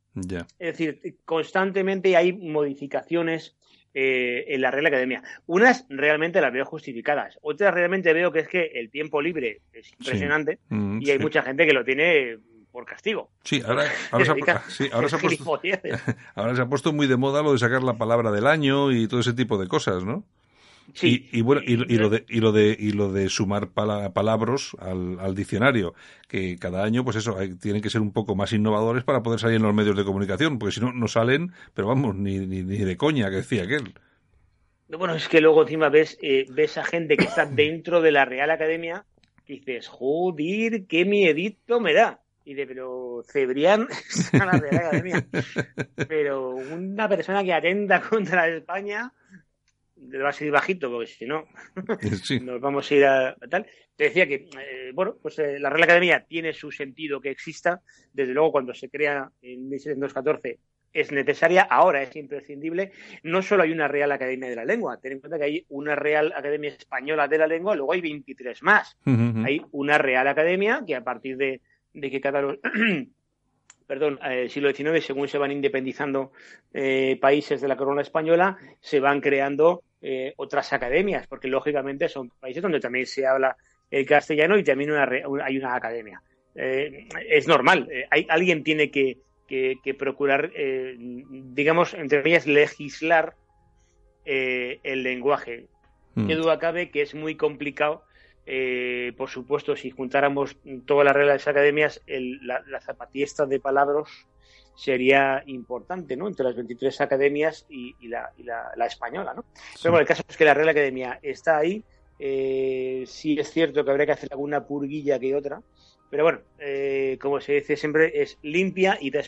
Speaker 15: Es decir, constantemente hay modificaciones eh, en la Real Academia. Unas realmente las veo justificadas, otras realmente veo que es que el tiempo libre es impresionante mm, y hay mucha gente que lo tiene por castigo.
Speaker 3: Sí, ahora, <laughs> ahora, se, ha, sí, ahora, se ha <laughs> puesto, <laughs> ahora se ha puesto muy de moda lo de sacar la palabra del año y todo ese tipo de cosas, ¿no?
Speaker 15: Sí.
Speaker 3: Y, bueno, y, lo de, y lo de y lo de sumar palabras al, al, diccionario, que cada año, pues eso, tienen que ser un poco más innovadores para poder salir en los medios de comunicación, porque si no, no salen, pero vamos, ni, ni, ni de coña, que decía aquel.
Speaker 15: Bueno, es que luego encima ves, eh, ves a gente que está <coughs> dentro de la Real Academia y dices, joder, qué miedito me da. Y de, pero Cebrián <laughs> a la Real Academia. Pero una persona que atenta <laughs> contra España va a ser bajito, porque si no, <laughs> nos vamos a ir a, tal. Te decía que, eh, bueno, pues eh, la Real Academia tiene su sentido que exista. Desde luego, cuando se crea en 1714 es necesaria, ahora es imprescindible. No solo hay una Real Academia de la Lengua, ten en cuenta que hay una Real Academia Española de la Lengua, luego hay 23 más. Hay una Real Academia que a partir de de que cada <clears throat> perdón, eh, siglo XIX, según se van independizando eh, países de la corona española, se van creando eh, otras academias, porque lógicamente son países donde también se habla el castellano y también hay una academia. es normal, hay, alguien tiene que, procurar, digamos, entre ellas, legislar el lenguaje. Mm. Qué duda cabe que es muy complicado eh, por supuesto, si juntáramos todas las reglas de las academias, la, zapatista de palabras sería importante, ¿no? Entre las 23 academias y, la, española, ¿no? Pero bueno, el caso es que la regla academia está ahí. Eh, sí es cierto que habría que hacer alguna purguilla que otra, pero bueno, eh, como se dice siempre, es limpia y da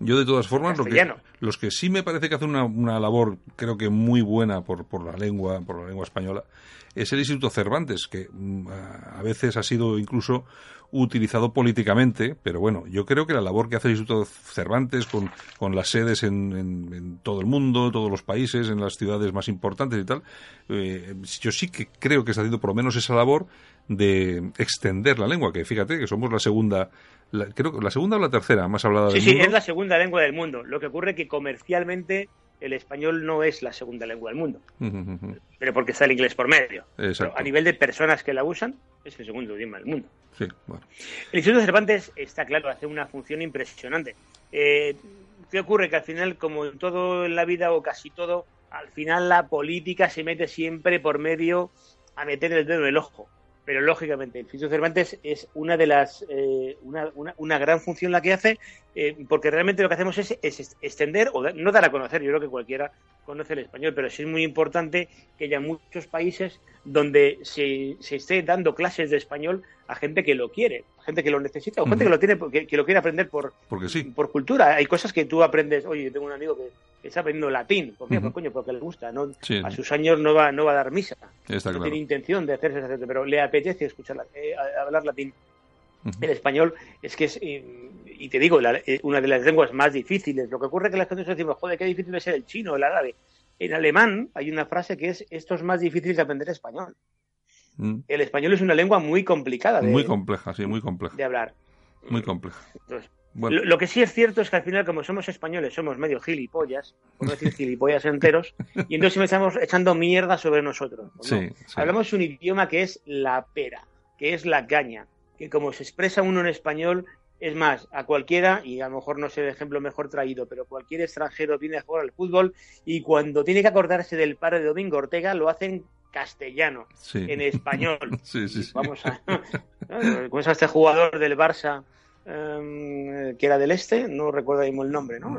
Speaker 3: Yo de todas formas, lo que, los que sí me parece que hacen una, una labor, creo que muy buena por, por la lengua, por la lengua española, es el Instituto Cervantes, que mm, a veces ha sido incluso utilizado políticamente, pero bueno, yo creo que la labor que hace el Instituto Cervantes con, con las sedes en, en, todo el mundo, todos los países, en las ciudades más importantes y tal, eh, yo sí que creo que está haciendo por lo menos esa labor de extender la lengua, que fíjate que somos la segunda, creo que la segunda o la tercera más hablada
Speaker 15: sí,
Speaker 3: del
Speaker 15: sí,
Speaker 3: mundo.
Speaker 15: Sí, es la segunda lengua del mundo. Lo que ocurre es que comercialmente el español no es la segunda lengua del mundo, pero porque está el inglés por medio. a nivel de personas que la usan, es el segundo idioma del mundo.
Speaker 3: Sí, bueno.
Speaker 15: El Instituto Cervantes está claro, hace una función impresionante. Eh, ¿Qué ocurre? Que al final, como en todo en la vida o casi todo, al final la política se mete siempre por medio a meter el dedo en el ojo pero lógicamente el Instituto Cervantes es una de las eh, una, una, gran función la que hace eh, porque realmente lo que hacemos es, extender o no dar a conocer yo creo que cualquiera conoce el español pero sí es muy importante que haya muchos países donde se, se esté dando clases de español a gente que lo quiere gente que lo necesita o gente que lo tiene que, que, lo quiere aprender por
Speaker 3: porque sí.
Speaker 15: por cultura hay cosas que tú aprendes oye tengo un amigo que está aprendiendo latín. ¿Por qué? Pues coño, porque le gusta. ¿no? A sus años no va, no va a dar misa. no tiene intención de hacerse sacerdote, pero le apetece escuchar, eh, hablar latín. El español es que es, y, te digo, eh, una de las lenguas más difíciles. Lo que ocurre es que la gente se dice, joder, qué difícil es el chino, el árabe. En alemán hay una frase que es, esto es más difícil que aprender español. Mm. El español es una lengua muy complicada. De,
Speaker 3: muy compleja, sí, muy compleja.
Speaker 15: De hablar.
Speaker 3: Muy compleja.
Speaker 15: Entonces, lo, que sí es cierto es que al final, como somos españoles, somos medio gilipollas, por no decir gilipollas enteros, y entonces estamos echando mierda sobre nosotros. Hablamos un idioma que es la pera, que es la caña, que como se expresa uno en español, es más, a cualquiera, y a lo mejor no sé el ejemplo mejor traído, pero cualquier extranjero viene a jugar al fútbol y cuando tiene que acordarse del paro de Domingo Ortega lo hacen castellano, en español. <laughs> Vamos a. <laughs> ¿Cómo es este jugador del Barça? Em, que era del este, no recuerdo el nombre, ¿no?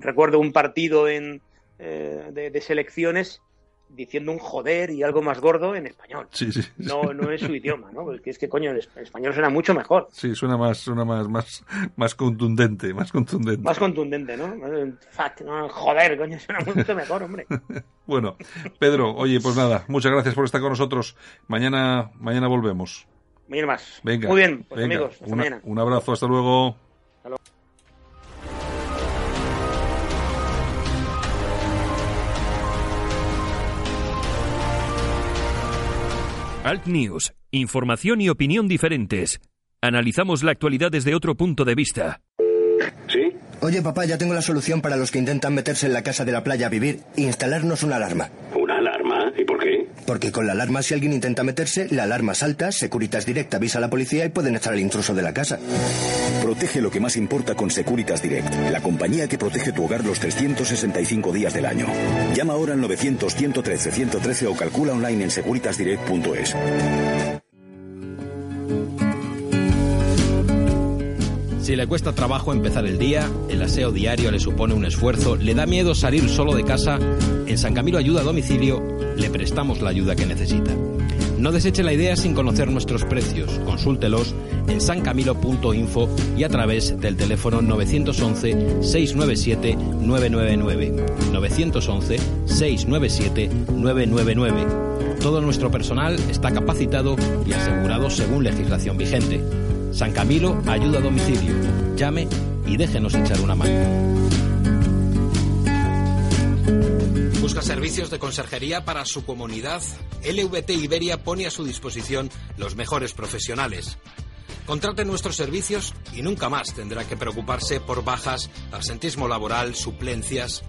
Speaker 15: recuerdo un partido en, eh, de, selecciones diciendo un joder y algo más gordo en español.
Speaker 3: Sí, sí,
Speaker 15: No, no es su idioma, ¿no? Porque es que coño, el español suena mucho mejor.
Speaker 3: Sí, suena más, suena más, más, más contundente, más contundente.
Speaker 15: Más contundente, ¿no? Fuck, joder, coño, suena mucho mejor, hombre. <laughs>
Speaker 3: bueno, Pedro, oye, pues nada, muchas gracias por estar con nosotros. Mañana, mañana volvemos.
Speaker 15: Mañana más.
Speaker 3: Venga.
Speaker 15: Muy bien, pues amigos, hasta mañana.
Speaker 3: Un abrazo, hasta luego. Hasta luego.
Speaker 2: Alt News, información y opinión diferentes. Analizamos la actualidad desde otro punto de vista.
Speaker 12: ¿Sí?
Speaker 13: Oye, papá, ya tengo la solución para los que intentan meterse en la casa de la playa a vivir e instalarnos. ¿Una alarma? Porque con la alarma, si alguien intenta meterse, la alarma salta, Securitas Direct avisa a la policía y pueden echar al intruso de la casa.
Speaker 9: Protege lo que más importa con Securitas Direct, la compañía que protege tu hogar los 365 días del año. Llama ahora al 900-113-113 o calcula online en securitasdirect.es.
Speaker 16: Si le cuesta trabajo empezar el día, el aseo diario le supone un esfuerzo, le da miedo salir solo de casa, en San Camilo Ayuda a Domicilio le prestamos la ayuda que necesita. No deseche la idea sin conocer nuestros precios. Consúltelos en sancamilo.info y a través del teléfono 911-697-999. 911-697-999. Todo nuestro personal está capacitado y asegurado según legislación vigente. San Camilo ayuda a domicilio. Llame y déjenos echar una mano. ¿Busca servicios de conserjería para su comunidad? LVT Iberia pone a su disposición los mejores profesionales. Contrate nuestros servicios y nunca más tendrá que preocuparse por bajas, absentismo laboral, suplencias.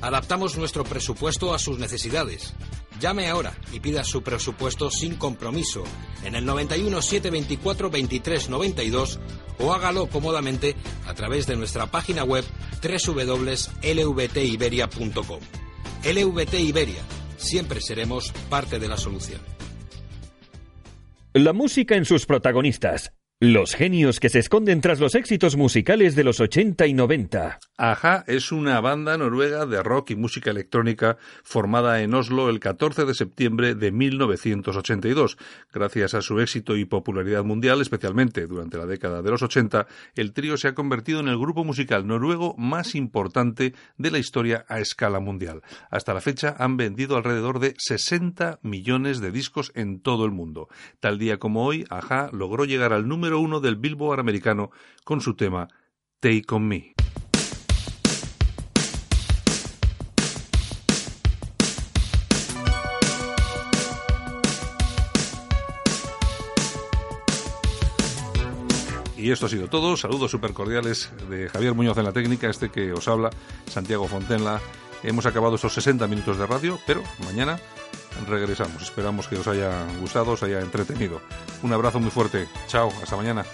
Speaker 16: Adaptamos nuestro presupuesto a sus necesidades. Llame ahora y pida su presupuesto sin compromiso en el 91 724 23 92 o hágalo cómodamente a través de nuestra página web www.lvtiberia.com. LVT Iberia, siempre seremos parte de la solución.
Speaker 2: La música en sus protagonistas. Los genios que se esconden tras los éxitos musicales de los 80 y 90.
Speaker 3: Aja es una banda noruega de rock y música electrónica formada en Oslo el 14 de septiembre de 1982. Gracias a su éxito y popularidad mundial, especialmente durante la década de los 80, el trío se ha convertido en el grupo musical noruego más importante de la historia a escala mundial. Hasta la fecha han vendido alrededor de 60 millones de discos en todo el mundo. Tal día como hoy, Aja logró llegar al número uno del Billboard americano con su tema Take On Me. Y esto ha sido todo. Saludos súper cordiales de Javier Muñoz en la técnica, este que os habla, Santiago Fontenla. Hemos acabado esos 60 minutos de radio, pero mañana regresamos. Esperamos que os haya gustado, os haya entretenido. Un abrazo muy fuerte. Chao, hasta mañana.